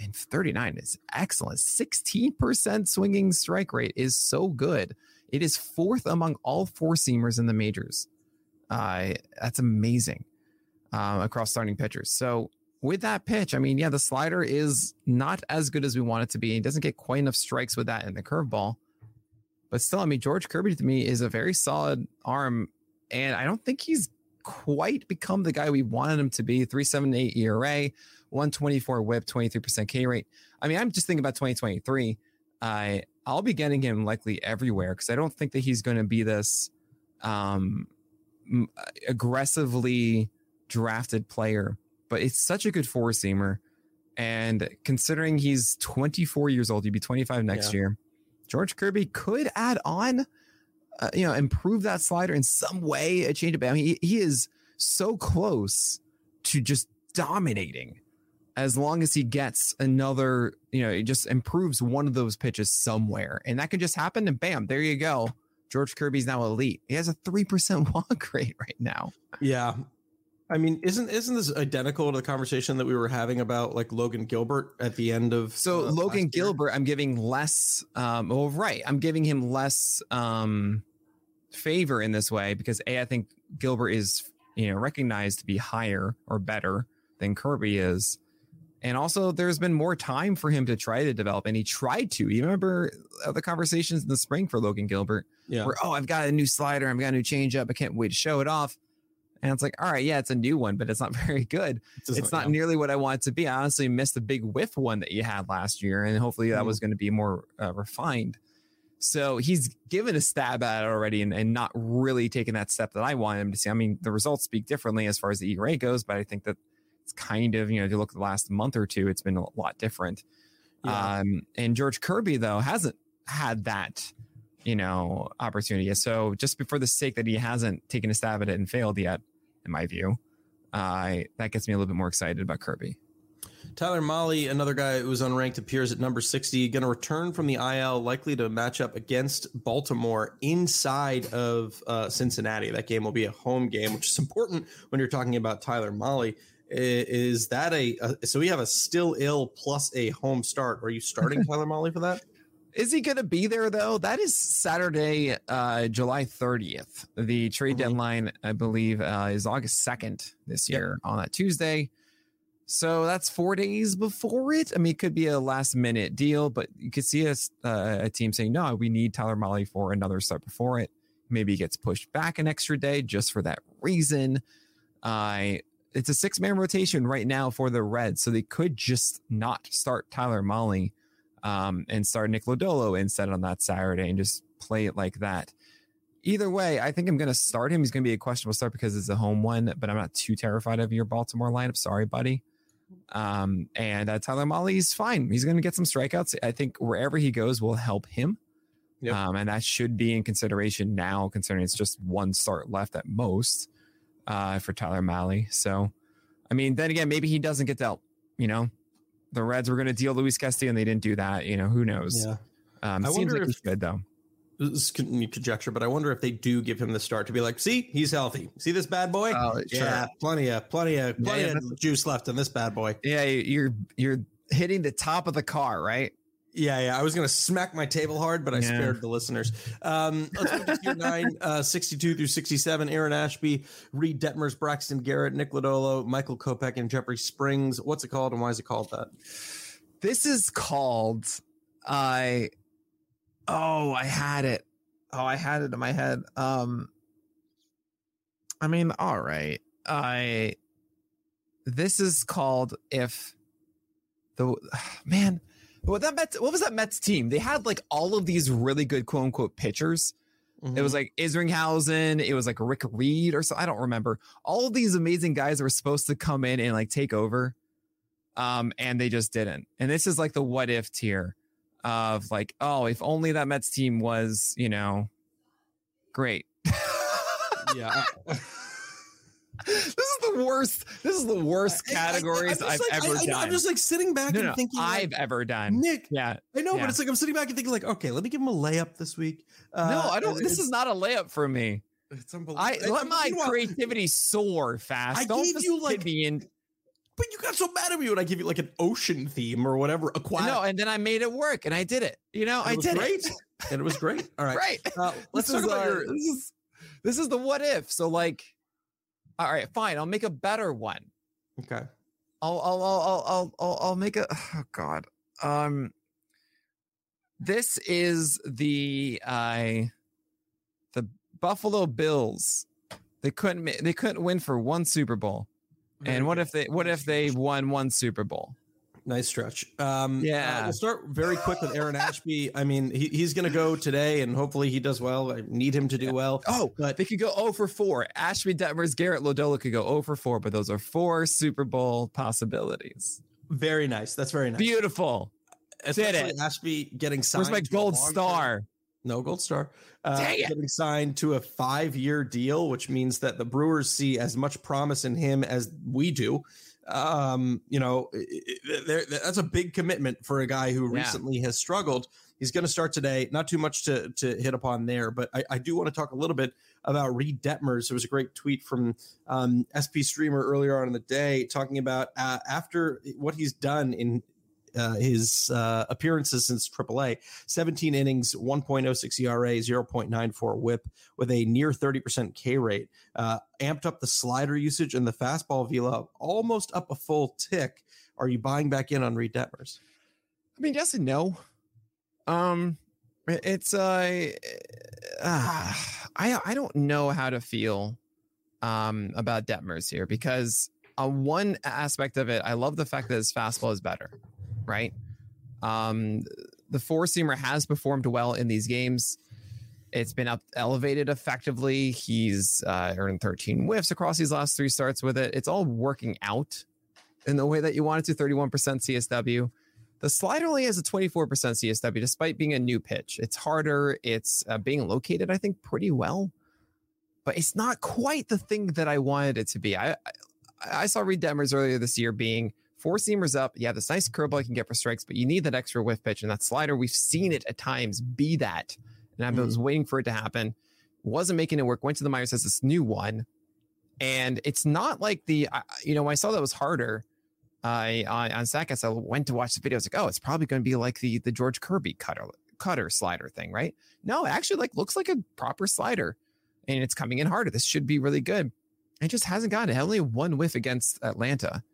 And 39 is excellent. 16% swinging strike rate is so good. It is fourth among all four seamers in the majors. Uh, that's amazing um, across starting pitchers. So with that pitch, I mean, yeah, the slider is not as good as we want it to be. He doesn't get quite enough strikes with that in the curveball. But still, I mean, George Kirby to me is a very solid arm. And I don't think he's quite become the guy we wanted him to be. 378 ERA, 124 whip, 23% K rate. I mean, I'm just thinking about 2023. I I'll be getting him likely everywhere because I don't think that he's going to be this um, aggressively drafted player. But it's such a good four seamer, and considering he's 24 years old, he'd be 25 next Yeah. year. George Kirby could add on, uh, you know, improve that slider in some way, a change about. He he is so close to just dominating as long as he gets another, you know, he just improves one of those pitches somewhere. And that can just happen. And bam, there you go. George Kirby's now elite. He has a 3% walk rate right now. Yeah. I mean, isn't isn't this identical to the conversation that we were having about like Logan Gilbert at the end of So uh, Logan? Gilbert, I'm giving less, um, well, right. I'm giving him less um, favor in this way because A, I think Gilbert is, you know, recognized to be higher or better than Kirby is. And also, there's been more time for him to try to develop, and he tried to. You remember uh, the conversations in the spring for Logan Gilbert? Yeah. where oh I've got a new slider, I've got a new changeup, I can't wait to show it off. And it's like, all right, yeah, it's a new one, but it's not very good. doesn't- It's not yeah. nearly what I want it to be. I honestly missed the big whiff one that you had last year, and hopefully that Mhm. was going to be more uh, refined. So he's given a stab at it already and, and not really taken that step that I wanted him to see. I mean, the results speak differently as far as the ERA goes, but I think that it's kind of, you know, if you look at the last month or two, it's been a lot different. Yeah. Um, and George Kirby, though, hasn't had that, you know, opportunity. So just for the sake that he hasn't taken a stab at it and failed yet, in my view, uh, that gets me a little bit more excited about Kirby. Tyler Mahle, another guy who was unranked, appears at number 60, going to return from the IL, likely to match up against Baltimore inside of uh, Cincinnati. That game will be a home game, which is important when you're talking about Tyler Mahle. Is that a, a so we have a still ill plus a home start? Are you starting Tyler Mahle for that? Is he going to be there though? That is Saturday, uh, July 30th. The trade Mhm. deadline, I believe, uh, is August 2nd this Yep. year on that Tuesday. So that's four days before it. I mean, it could be a last minute deal, but you could see us, uh, a team saying, no, we need Tyler Mahle for another start before it. Maybe he gets pushed back an extra day just for that reason. Uh, it's a six man rotation right now for the Reds. So they could just not start Tyler Mahle um, and start Nick Lodolo instead on that Saturday and just play it like that. Either way, I think I'm going to start him. He's going to be a questionable start because it's a home one, but I'm not too terrified of your Baltimore lineup. Sorry, buddy. Um, and uh, Tyler Mahle's fine. He's going to get some strikeouts. I think wherever he goes will help him. Yep. Um, and that should be in consideration now, considering it's just one start left at most. uh, for Tyler Mahle. So, I mean, then again, maybe he doesn't get dealt. You know, the Reds were going to deal Luis Castillo and they didn't do that. You know, who knows? Yeah. Um, I seems wonder like he if- should though. This is conjecture, but I wonder if they do give him the start to be like, see, he's healthy. See this bad boy? Oh, yeah, plenty of plenty of plenty Yeah, of juice left in this bad boy. Yeah, you're you're hitting the top of the car, right? Yeah, yeah. I was gonna smack my table hard, but I Yeah. spared the listeners. Um, let's move to tier nine, uh, 62 through 67. Aaron Ashby, Reid Detmers, Braxton Garrett, Nick Lodolo, Michael Kopech, and Jeffrey Springs. What's it called and why is it called that? This is called I oh, I had it. Oh, I had it in my head. Um I mean, all right. I this is called if the man what that Mets, what was that Mets team? They had like all of these really good quote unquote pitchers. It was like Isringhausen. It was like Rick Reed or so. I don't remember. All of these amazing guys were supposed to come in and like take over. Um, and they just didn't. And this is like the what if tier of like, oh, if only that Mets team was, you know, great. yeah. this is the worst. This is the worst I- I- I- categories just I've like- ever I, I, done. I'm just like sitting back no, and no, thinking, I've like, ever done. Nick, Yeah. I know, Yeah. but it's like I'm sitting back and thinking, like, okay, let me give him a layup this week. Uh, no, I don't. This is not a layup for me. It's unbelievable. I let my creativity soar fast. I don't gave you, like, me in. But you got so mad at me when I give you like an ocean theme or whatever. Aquatic. No, and then I made it work, and I did it. You know, I did great. it. and it was great. All right. Right. Uh, let's this talk is, about uh, your. this is this is the what if. So like, all right, fine. I'll make a better one. Okay. I'll I'll I'll I'll I'll, I'll, make a. Oh God. Um. This is the uh, the Buffalo Bills. They couldn't they couldn't win for one Super Bowl. And what if they what if they won one Super Bowl? Nice stretch. Um, Yeah. uh, we'll start very quick with Aaron Ashby. I mean, he, he's going to go today, and hopefully he does well. I need him to do well. Oh, But they could go 0 for 4. Ashby Detmers, Garrett Lodolo could go 0 for 4, but those are four Super Bowl possibilities. very nice. That's very nice. Beautiful. Especially it. Ashby getting signed. Where's my gold star? No gold star. Uh, Dang it. getting signed to a five-year deal, which means that the Brewers see as much promise in him as we do. Um, you know, i- i- there- that's a big commitment for a guy who Yeah. recently has struggled. He's going to start today. Not too much to to hit upon there, but I, I do want to talk a little bit about Reid Detmers. There was a great tweet from um, SP Streamer earlier on in the day talking about uh, after what he's done in uh, his uh, appearances since AAA 17 innings, 1.06 ERA, 0.94 whip with a near 30% K rate. Uh, amped up the slider usage and the fastball velo almost up a full tick. Are you buying back in on Reid Detmers? I mean, yes and no. Um, it's uh, uh I I don't know how to feel um about Detmers here because on one aspect of it, I love the fact that his fastball is better, right? Um, the four seamer has performed well in these games. It's been up elevated effectively. He's uh, earned 13 whiffs across these last three starts with it. It's all working out in the way that you want it to 31% CSW. The slider only has a 24% CSW despite being a new pitch. It's harder. It's uh, being located, I think, pretty well, but it's not quite the thing that I wanted it to be. I I, I saw Reid Detmers earlier this year being four seamers up. You have this nice curveball you can get for strikes, but you need that extra whiff pitch. And that slider, we've seen it at times be that. And I Mhm. was waiting for it to happen. Wasn't making it work. Went to the minors as this new one. And it's not like the, you know, when I saw that was harder I on, on Sackets, I went to watch the video. I was like, oh, it's probably going to be like the the George Kirby cutter cutter slider thing, right? No, it actually like looks like a proper slider, and it's coming in harder. This should be really good. It just hasn't gotten it. Only one whiff against Atlanta,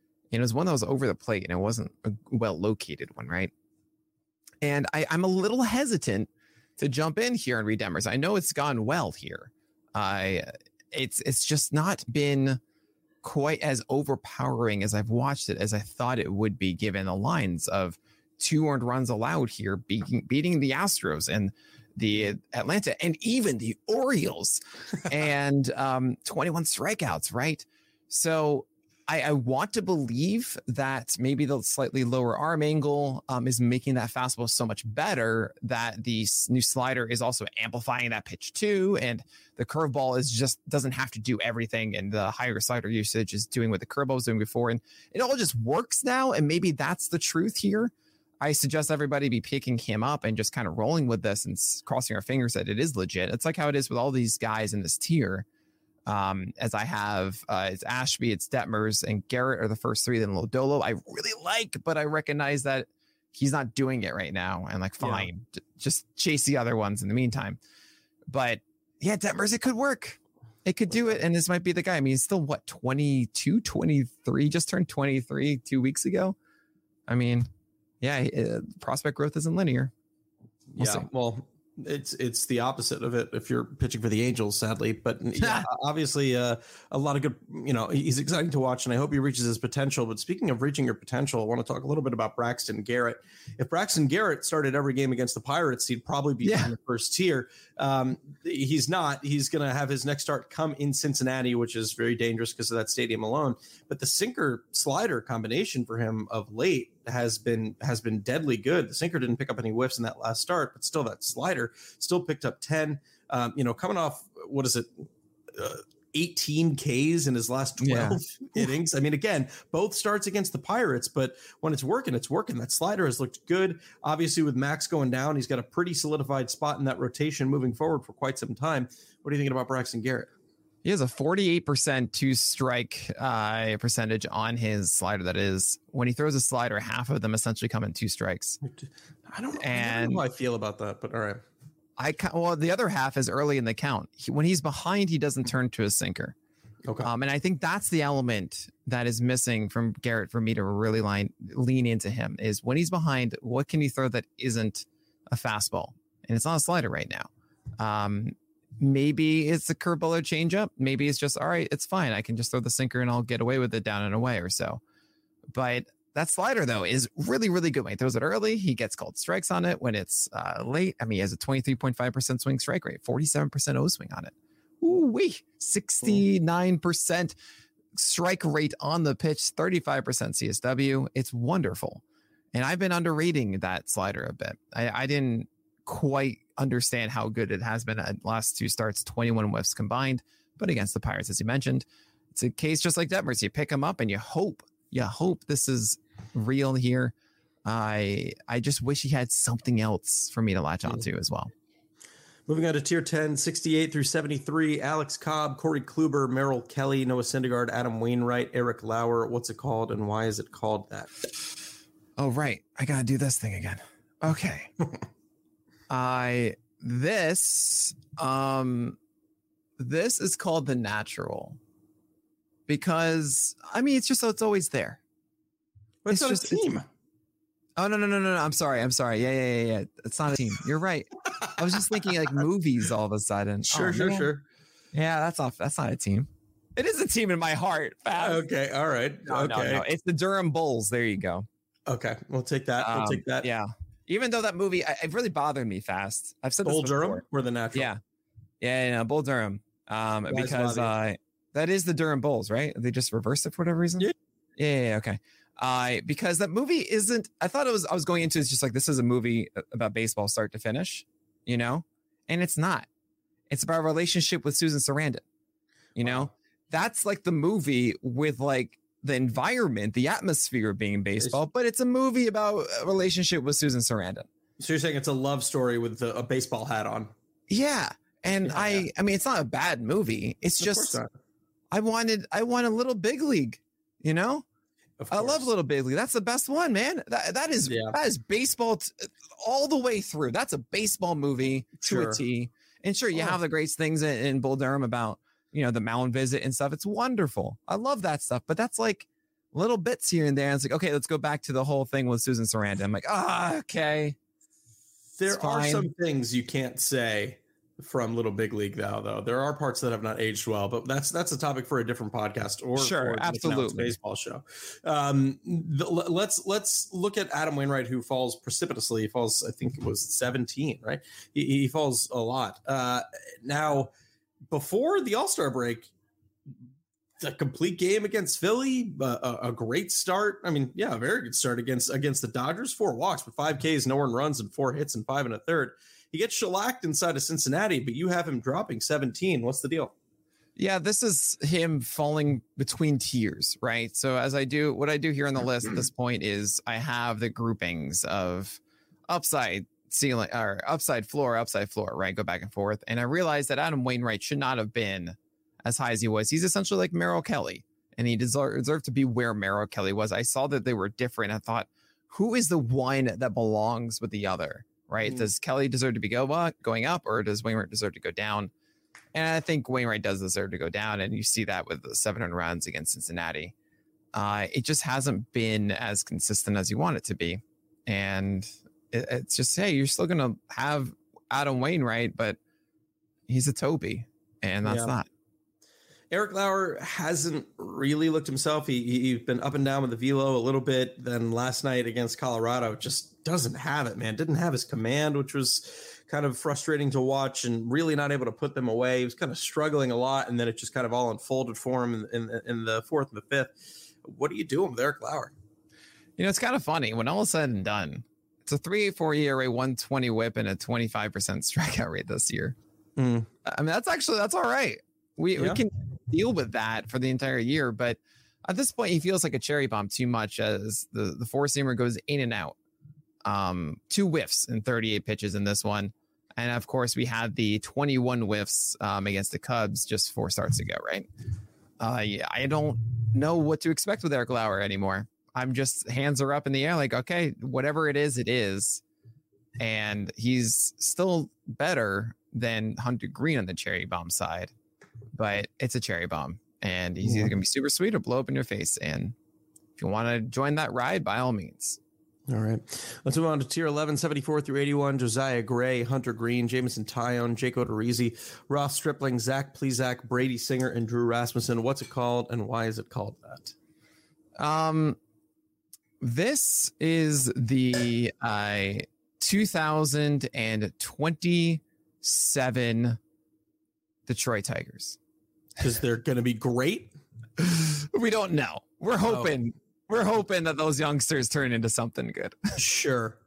it was one that was over the plate, and it wasn't a well located one, right? And I, I'm a little hesitant to jump in here and Reid Detmers. I know it's gone well here. I it's it's just not been quite as overpowering as I've watched it as I thought it would be, given the lines of two earned runs allowed here, beating beating the Astros and the Atlanta and even the Orioles, and um, 21 strikeouts. Right, so. I, I, want to believe that maybe the slightly lower arm angle um, is making that fastball so much better that the new slider is also amplifying that pitch too, and the curveball is just doesn't have to do everything, and the higher slider usage is doing what the curveball was doing before, and it all just works now. And maybe that's the truth here. I suggest everybody be picking him up and just kind of rolling with this and crossing our fingers that it is legit. It's like how it is with all these guys in this tier um, as I have uh, it's Ashby, it's Detmers, and Garrett are the first three. Then Lodolo, I really like, but I recognize that he's not doing it right now. And like, fine, yeah. just chase the other ones in the meantime. But yeah, Detmers, it could work. It could do it. And this might be the guy. I mean, he's still what, 22, 23, just turned 23 two weeks ago. I mean, yeah, uh, prospect growth isn't linear. We'll yeah. See. Well, it's it's the opposite of it if you're pitching for the Angels, sadly. But yeah, obviously, uh, a lot of good. You know, he's exciting to watch, and I hope he reaches his potential. But speaking of reaching your potential, I want to talk a little bit about Braxton Garrett. If Braxton Garrett started every game against the Pirates, he'd probably be yeah. in the first tier. Um, he's not. He's going to have his next start come in Cincinnati, which is very dangerous because of that stadium alone. But the sinker slider combination for him of late has been has been deadly good. The sinker didn't pick up any whiffs in that last start, but still that slider still picked up ten. Um, you know, coming off what is it? Uh, 18 Ks in his last 12 yeah. innings. I mean, again, both starts against the Pirates, but when it's working, it's working. That slider has looked good. Obviously, with Max going down, he's got a pretty solidified spot in that rotation moving forward for quite some time. What are you thinking about Braxton Garrett? He has a 48% two strike uh, percentage on his slider. That is, when he throws a slider, half of them essentially come in two strikes. I don't, and I don't know how I feel about that, but all right. I well, the other half is early in the count. He, when he's behind, he doesn't turn to a sinker. Okay. Um, and I think that's the element that is missing from Garrett for me to really line lean into him is when he's behind, what can he throw that isn't a fastball? And it's not a slider right now. Um, maybe it's a curveball or changeup. Maybe it's just all right. It's fine. I can just throw the sinker and I'll get away with it down and away or so. But that slider though is really really good. When he throws it early, he gets called strikes on it. When it's uh, late, I mean, he has a twenty three point five percent swing strike rate, forty seven percent O swing on it. Ooh wee, sixty nine percent strike rate on the pitch, thirty five percent CSW. It's wonderful. And I've been underrating that slider a bit. I, I didn't quite understand how good it has been at last two starts, 21 whiffs combined. But against the Pirates, as you mentioned, it's a case just like Detmers. You pick them up and you hope, you hope this is real here. I I just wish he had something else for me to latch hmm. onto as well. Moving on to tier 10, 68 through 73, Alex Cobb, Corey Kluber, Merrill Kelly, Noah Syndergaard, Adam Wainwright, Eric Lauer. What's it called and why is it called that? Oh, right. I got to do this thing again. Okay. I this um this is called the natural because I mean it's just so it's always there. But it's, it's just a team. Oh no no no no no! I'm sorry. I'm sorry. Yeah yeah yeah yeah. It's not a team. You're right. I was just thinking like movies all of a sudden. Sure oh, sure man. sure. Yeah, that's not that's not a team. It is a team in my heart. Okay, all right. No, okay, no, no. it's the Durham Bulls. There you go. Okay, we'll take that. We'll um, take that. Yeah, even though that movie, I, it really bothered me fast. I've said Bull Durham or the natural. Yeah, yeah, yeah, Bull Durham. Um, because uh, that is the Durham Bulls, right? They just reversed it for whatever reason. Yeah, yeah, yeah okay. Uh, because that movie isn't. I thought it was. I was going into it's just like this is a movie about baseball start to finish, you know, and it's not. It's about a relationship with Susan Sarandon. You wow. know, that's like the movie with like the environment, the atmosphere being baseball, but it's a movie about a relationship with Susan Sarandon. So you're saying it's a love story with a, a baseball hat on? Yeah, and yeah, I, yeah. I mean, it's not a bad movie. It's of just I wanted, I want a little big league. You know, I love Little Big League. That's the best one, man. That that is yeah. that is baseball t- all the way through. That's a baseball movie to a T. And sure, you oh. have the great things in, in Bull Durham about you know, the mound visit and stuff. It's wonderful. I love that stuff. But that's like little bits here and there. And it's like, okay, let's go back to the whole thing with Susan Sarandon. I'm like, ah, okay. There are some things you can't say from Little Big League, though. Though there are parts that have not aged well, but that's that's a topic for a different podcast or sure, absolutely baseball show. Um, the, let's let's look at Adam Wainwright, who falls precipitously. He falls, I think it was 17, right? He, he falls a lot. Uh, now before the All Star break, a complete game against Philly, a, great start. I mean, yeah, a very good start against against the Dodgers. Four walks, but five Ks, no one runs, and four hits and five and a third. He gets shellacked inside of Cincinnati, but you have him dropping 17. What's the deal? Yeah, this is him falling between tiers, right? So as I do, what I do here on the list at this point is I have the groupings of upside ceiling or upside floor, upside floor, right? Go back and forth. And I realized that Adam Wainwright should not have been as high as he was. He's essentially like Merrill Kelly, and he deserved, deserved to be where Merrill Kelly was. I saw that they were different. I thought, who is the one that belongs with the other, right? Mm. Does Kelly deserve to be go up, going up, or does Wainwright deserve to go down? And I think Wainwright does deserve to go down, and you see that with the 700 runs against Cincinnati. Uh, it just hasn't been as consistent as you want it to be, and it, it's just hey, you're still gonna have Adam Wainwright, but he's a Toby, and that's yeah. not. Eric Lauer hasn't really looked himself. He, he, has been up and down with the velo a little bit. Then last night against Colorado, just doesn't have it, man. Didn't have his command, which was kind of frustrating to watch and really not able to put them away. He was kind of struggling a lot, and then it just kind of all unfolded for him in, in, in the fourth and the fifth. What are you doing with Eric Lauer? You know, it's kind of funny when all is said and done. It's a three 3.84 ERA, 120 whip, and a 25% strikeout rate this year. Mm. I mean, that's actually that's all right. We yeah. we can deal with that for the entire year, but at this point, he feels like a cherry bomb too much as the the four seamer goes in and out. Um, two whiffs in 38 pitches in this one, and of course, we had the 21 whiffs um, against the Cubs just four starts ago, right? Uh, yeah, I don't know what to expect with Eric Lauer anymore. I'm just hands are up in the air, like, okay, whatever it is, it is. And he's still better than Hunter Greene on the cherry bomb side, but it's a cherry bomb. And he's either going to be super sweet or blow up in your face. And if you want to join that ride, by all means. All right. Let's move on to tier 11, 74 through 81. Josiah Gray, Hunter Greene, Jameson Taillon, Jake Odorizzi, Ross Stripling, Zach Plesac, Brady Singer, and Drew Rasmussen. What's it called and why is it called that? Um, this is the uh, 2027 Detroit Tigers. Because they're going to be great? we don't know. We're hoping. Oh. We're hoping that those youngsters turn into something good. sure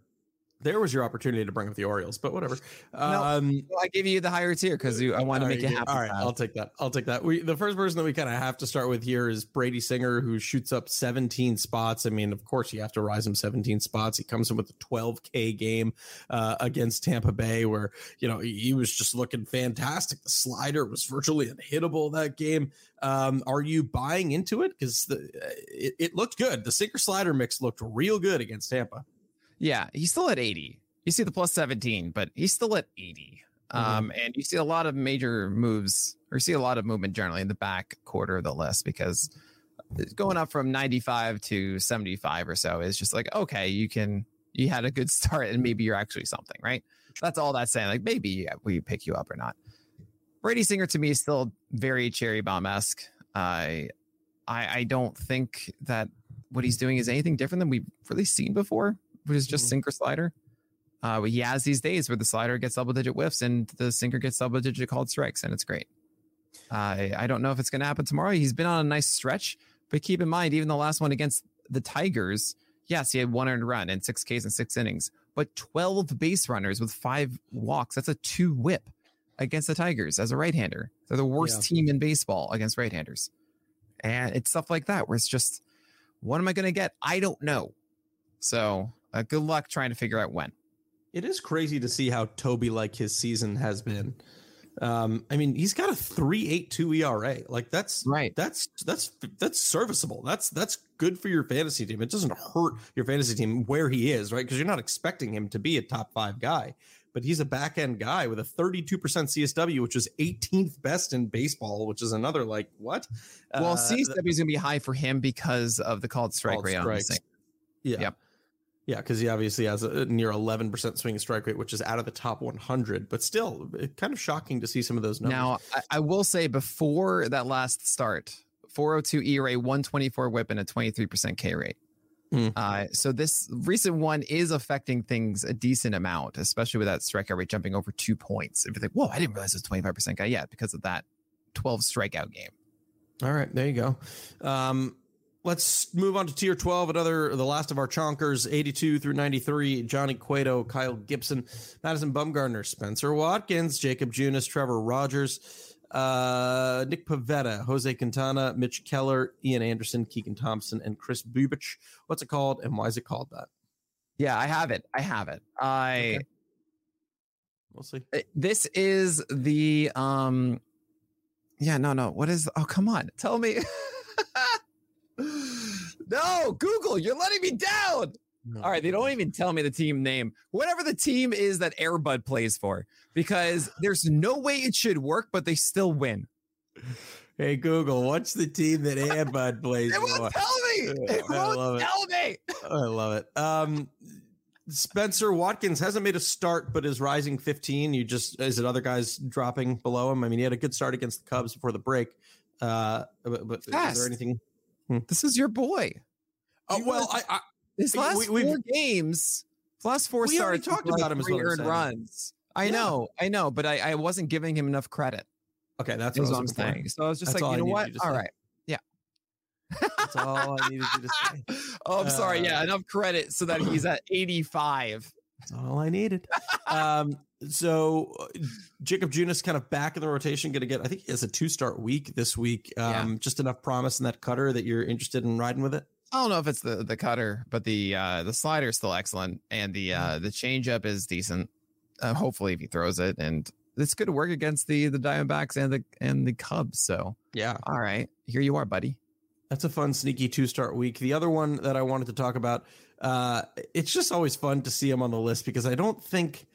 there was your opportunity to bring up the Orioles, but whatever. Um, no, I gave you the higher tier because I want to make it happen. All right, I'll take that. I'll take that. We the first person that we kind of have to start with here is Brady Singer, who shoots up 17 spots. I mean, of course, you have to rise him 17 spots. He comes in with a 12k game uh, against Tampa Bay, where you know he, he, was just looking fantastic. The slider was virtually unhittable that game. Um, are you buying into it? Because it, it looked good. The sinker slider mix looked real good against Tampa. Yeah, he's still at 80. You see the plus 17, but he's still at 80. Mm-hmm. Um, and you see a lot of major moves, or see a lot of movement generally in the back quarter of the list because going up from 95 to 75 or so is just like, okay, you can, you had a good start and maybe you're actually something, right? That's all that's saying. Like maybe we pick you up or not. Brady Singer to me is still very cherry bomb esque. Uh, I, I don't think that what he's doing is anything different than we've really seen before which is just mm-hmm. sinker slider. Uh, he has these days where the slider gets double digit whiffs and the sinker gets double digit called strikes, and it's great. Uh, I don't know if it's going to happen tomorrow. He's been on a nice stretch, but keep in mind, even the last one against the Tigers, yes, he had one earned run and six Ks and six innings, but 12 base runners with five walks. That's a two whip against the Tigers as a right hander. They're the worst yeah. team in baseball against right handers. And it's stuff like that where it's just, what am I going to get? I don't know. So uh, good luck trying to figure out when. It is crazy to see how Toby like his season has been. Um, I mean, he's got a three eight two ERA. Like that's right. That's that's that's serviceable. That's that's good for your fantasy team. It doesn't hurt your fantasy team where he is, right? Because you're not expecting him to be a top five guy, but he's a back end guy with a 32% CSW, which is 18th best in baseball, which is another like what? Well, uh, CSW is gonna be high for him because of the called strike rate. Yeah. Yep. Yeah, because he obviously has a near 11% swing strike rate, which is out of the top 100, but still kind of shocking to see some of those numbers. Now, I, I will say before that last start, 402 ERA, 124 whip, and a 23% K rate. Mm. Uh, so this recent one is affecting things a decent amount, especially with that strikeout rate jumping over two points. If you think, whoa, I didn't realize it was 25% guy. yet because of that 12 strikeout game. All right, there you go. Um, let's move on to tier 12. Another, the last of our chonkers, 82 through 93. Johnny Cueto, Kyle Gibson, Madison Bumgarner, Spencer Watkins, Jakob Junis, Trevor Rogers, uh, Nick Pivetta, Jose Quintana, Mitch Keller, Ian Anderson, Keegan Thompson, and Kris Bubic. What's it called, and why is it called that? Yeah, I have it. I have it. I. Okay. We'll see. Uh, This is the um. Yeah, no, no. What is? Oh, come on, tell me. no, Google, you're letting me down. All right, they don't even tell me the team name. Whatever the team is that Airbud plays for, because there's no way it should work, but they still win. Hey Google, what's the team that Airbud plays for? It for? won't tell me. It I won't it. tell me. I love it. Um, Spencer Watkins hasn't made a start, but is rising 15. You just is it other guys dropping below him? I mean, he had a good start against the Cubs before the break. Uh, but, but is there anything? This is your boy. Oh He well, was- I, I His last we- four games, last four We starts, talked about him three what earned runs. I Yeah. know, I know, but I, I wasn't giving him enough credit. okay, that's what, what I'm for. saying. So I was just That's like, you know what? you to All say. right. That's all I needed you to say. Oh, I'm sorry. Yeah, Uh, enough credit so that he's at 85. That's all I needed. um, so uh, Jakob Junis kind of back in the rotation, going to get. I think he has a two start week this week. Um, Yeah. just enough promise in that cutter that you're interested in riding with it. I don't know if it's the the cutter, but the uh the slider is still excellent, and the uh the changeup is decent. Uh, hopefully, if he throws it, and it's good to work against the the Diamondbacks and the and the Cubs. So, Yeah, all right, here you are, buddy. That's a fun, sneaky two start week. The other one that I wanted to talk about, uh, it's just always fun to see him on the list because I don't think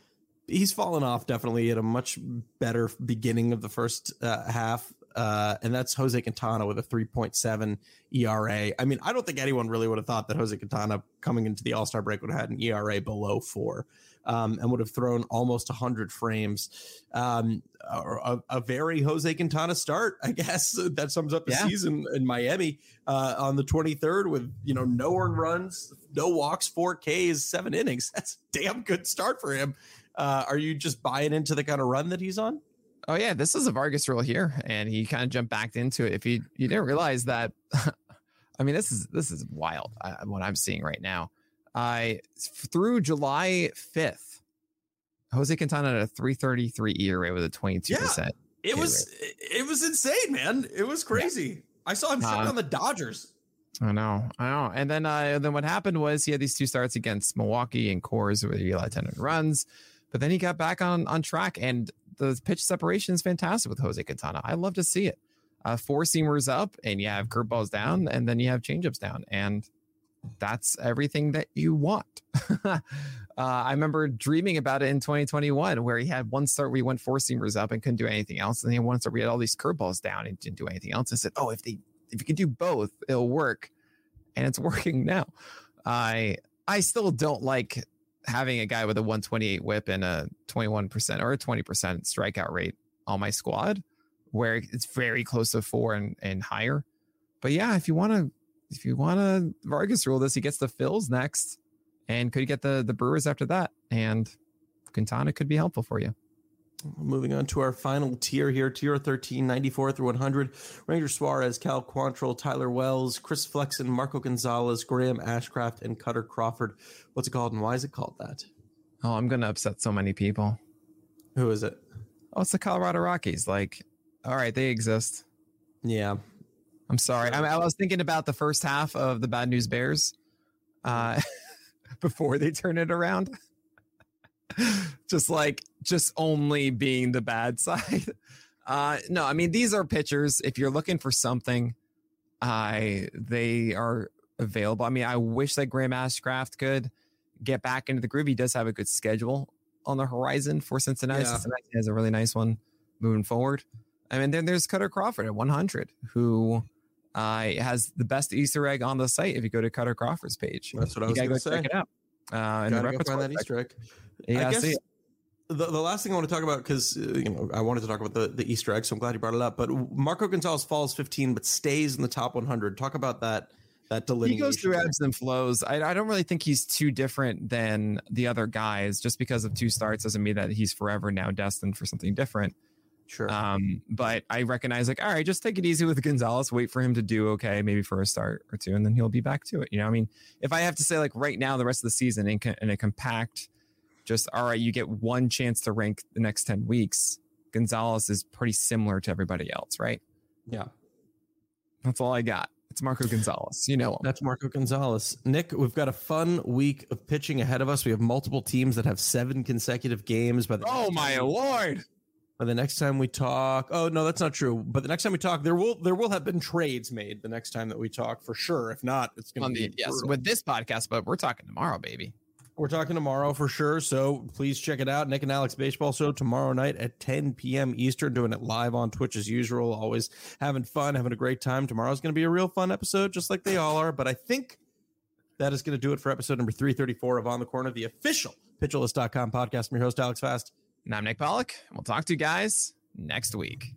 he's fallen off definitely at a much better beginning of the first uh, half. Uh, and that's Jose Quintana with a 3.7 ERA. I mean, I don't think anyone really would have thought that Jose Quintana coming into the All Star break would have had an ERA below four um, and would have thrown almost 100 frames. Um, a, a very Jose Quintana start, I guess. That sums up the Yeah. season in Miami uh, on the 23rd with, you know, no earned runs, no walks, four Ks, seven innings. That's a damn good start for him. Uh, are you just buying into the kind of run that he's on? Oh yeah, this is a Vargas rule here, and he kind of jumped back into it. If you you didn't realize that, I mean, this is this is wild. uh, what I'm seeing right now. I through July 5th, Jose Quintana had a 333 ERA with a 22 percent. It was it was insane, man. It was crazy. I saw him Uh, down the Dodgers. I know, I know. And then uh, then what happened was he had these two starts against Milwaukee and Coors where he allowed 10 runs, but then he got back on on track and the pitch separation is fantastic with Jose Quintana. I love to see it. Uh, four seamers up and you have curveballs down and then you have changeups down and that's everything that you want. uh, I remember dreaming about it in 2021 where he had one start where he went four seamers up and couldn't do anything else. And then one start where he had all these curveballs down and didn't do anything else. I said, oh, if they if you can do both, it'll work. And it's working now. I I still don't like having a guy with a 128 whip and a 21% or a 20% strikeout rate on my squad where it's very close to four and, and higher. But yeah, if you want to if you want to Vargas rule this, he gets the Phils next and could get the the Brewers after that. And Quintana could be helpful for you. Moving on to our final tier here, tier 13, 94 through 100. Ranger Suarez, Cal Quantrill, Tyler Wells, Chris Flexen, Marco Gonzalez, Graham Ashcraft, and Kutter Crawford. What's it called and why is it called that? Oh, I'm gonna upset so many people. Who is it? Oh, it's the Colorado Rockies. Like, all right, they exist. Yeah. I'm sorry. I, I was thinking about the first half of the Bad News Bears uh, before they turn it around. just like, just only being the bad side. Uh, no, I mean, these are pitchers. If you're looking for something, I they are available. I mean, I wish that Graham Ashcraft could get back into the groove. He does have a good schedule on the horizon for Cincinnati. Yeah. Cincinnati has a really nice one moving forward. I mean, then there's Kutter Crawford at 100, who uh, has the best Easter egg on the site. If you go to Kutter Crawford's page, That's what I was going go to say. check it out. Uh, in the Gotta go repertoire find that. Easter egg. Yeah, I guess it. the, the last thing I want to talk about, because uh, you know I wanted to talk about the, the Easter egg, so I'm glad you brought it up. But Marco Gonzalez falls 15, but stays in the top 100. Talk about that that he goes through ebbs and flows. I, I don't really think he's too different than the other guys. Just because of two starts doesn't mean that he's forever now destined for something different. Sure. Um, but I recognize like, all right, just take it easy with Gonzalez. Wait for him to do okay, maybe for a start or two, and then he'll be back to it. You know, I mean, if I have to say like right now, the rest of the season in, in a compact, just all right, you get one chance to rank the next ten weeks. Gonzalez is pretty similar to everybody else, right? Yeah. That's all I got. It's Marco Gonzalez. You know him. That's Marco Gonzalez. Nick, we've got a fun week of pitching ahead of us. We have multiple teams that have seven consecutive games. By the oh my lord! By the next time we talk, oh no, that's not true. But the next time we talk, there will there will have been trades made. The next time that we talk, for sure. If not, it's going to be yes with this podcast. But we're talking tomorrow, baby. We're talking tomorrow for sure. So please check it out. Nick and Alex Baseball Show tomorrow night at 10 p.m. Eastern, doing it live on Twitch as usual. Always having fun, having a great time. Tomorrow's going to be a real fun episode, just like they all are. But I think that is going to do it for episode number 334 of On the Corner, the official pitcherlist.com podcast. I'm your host, Alex Fast. And I'm Nick Pollack. We'll talk to you guys next week.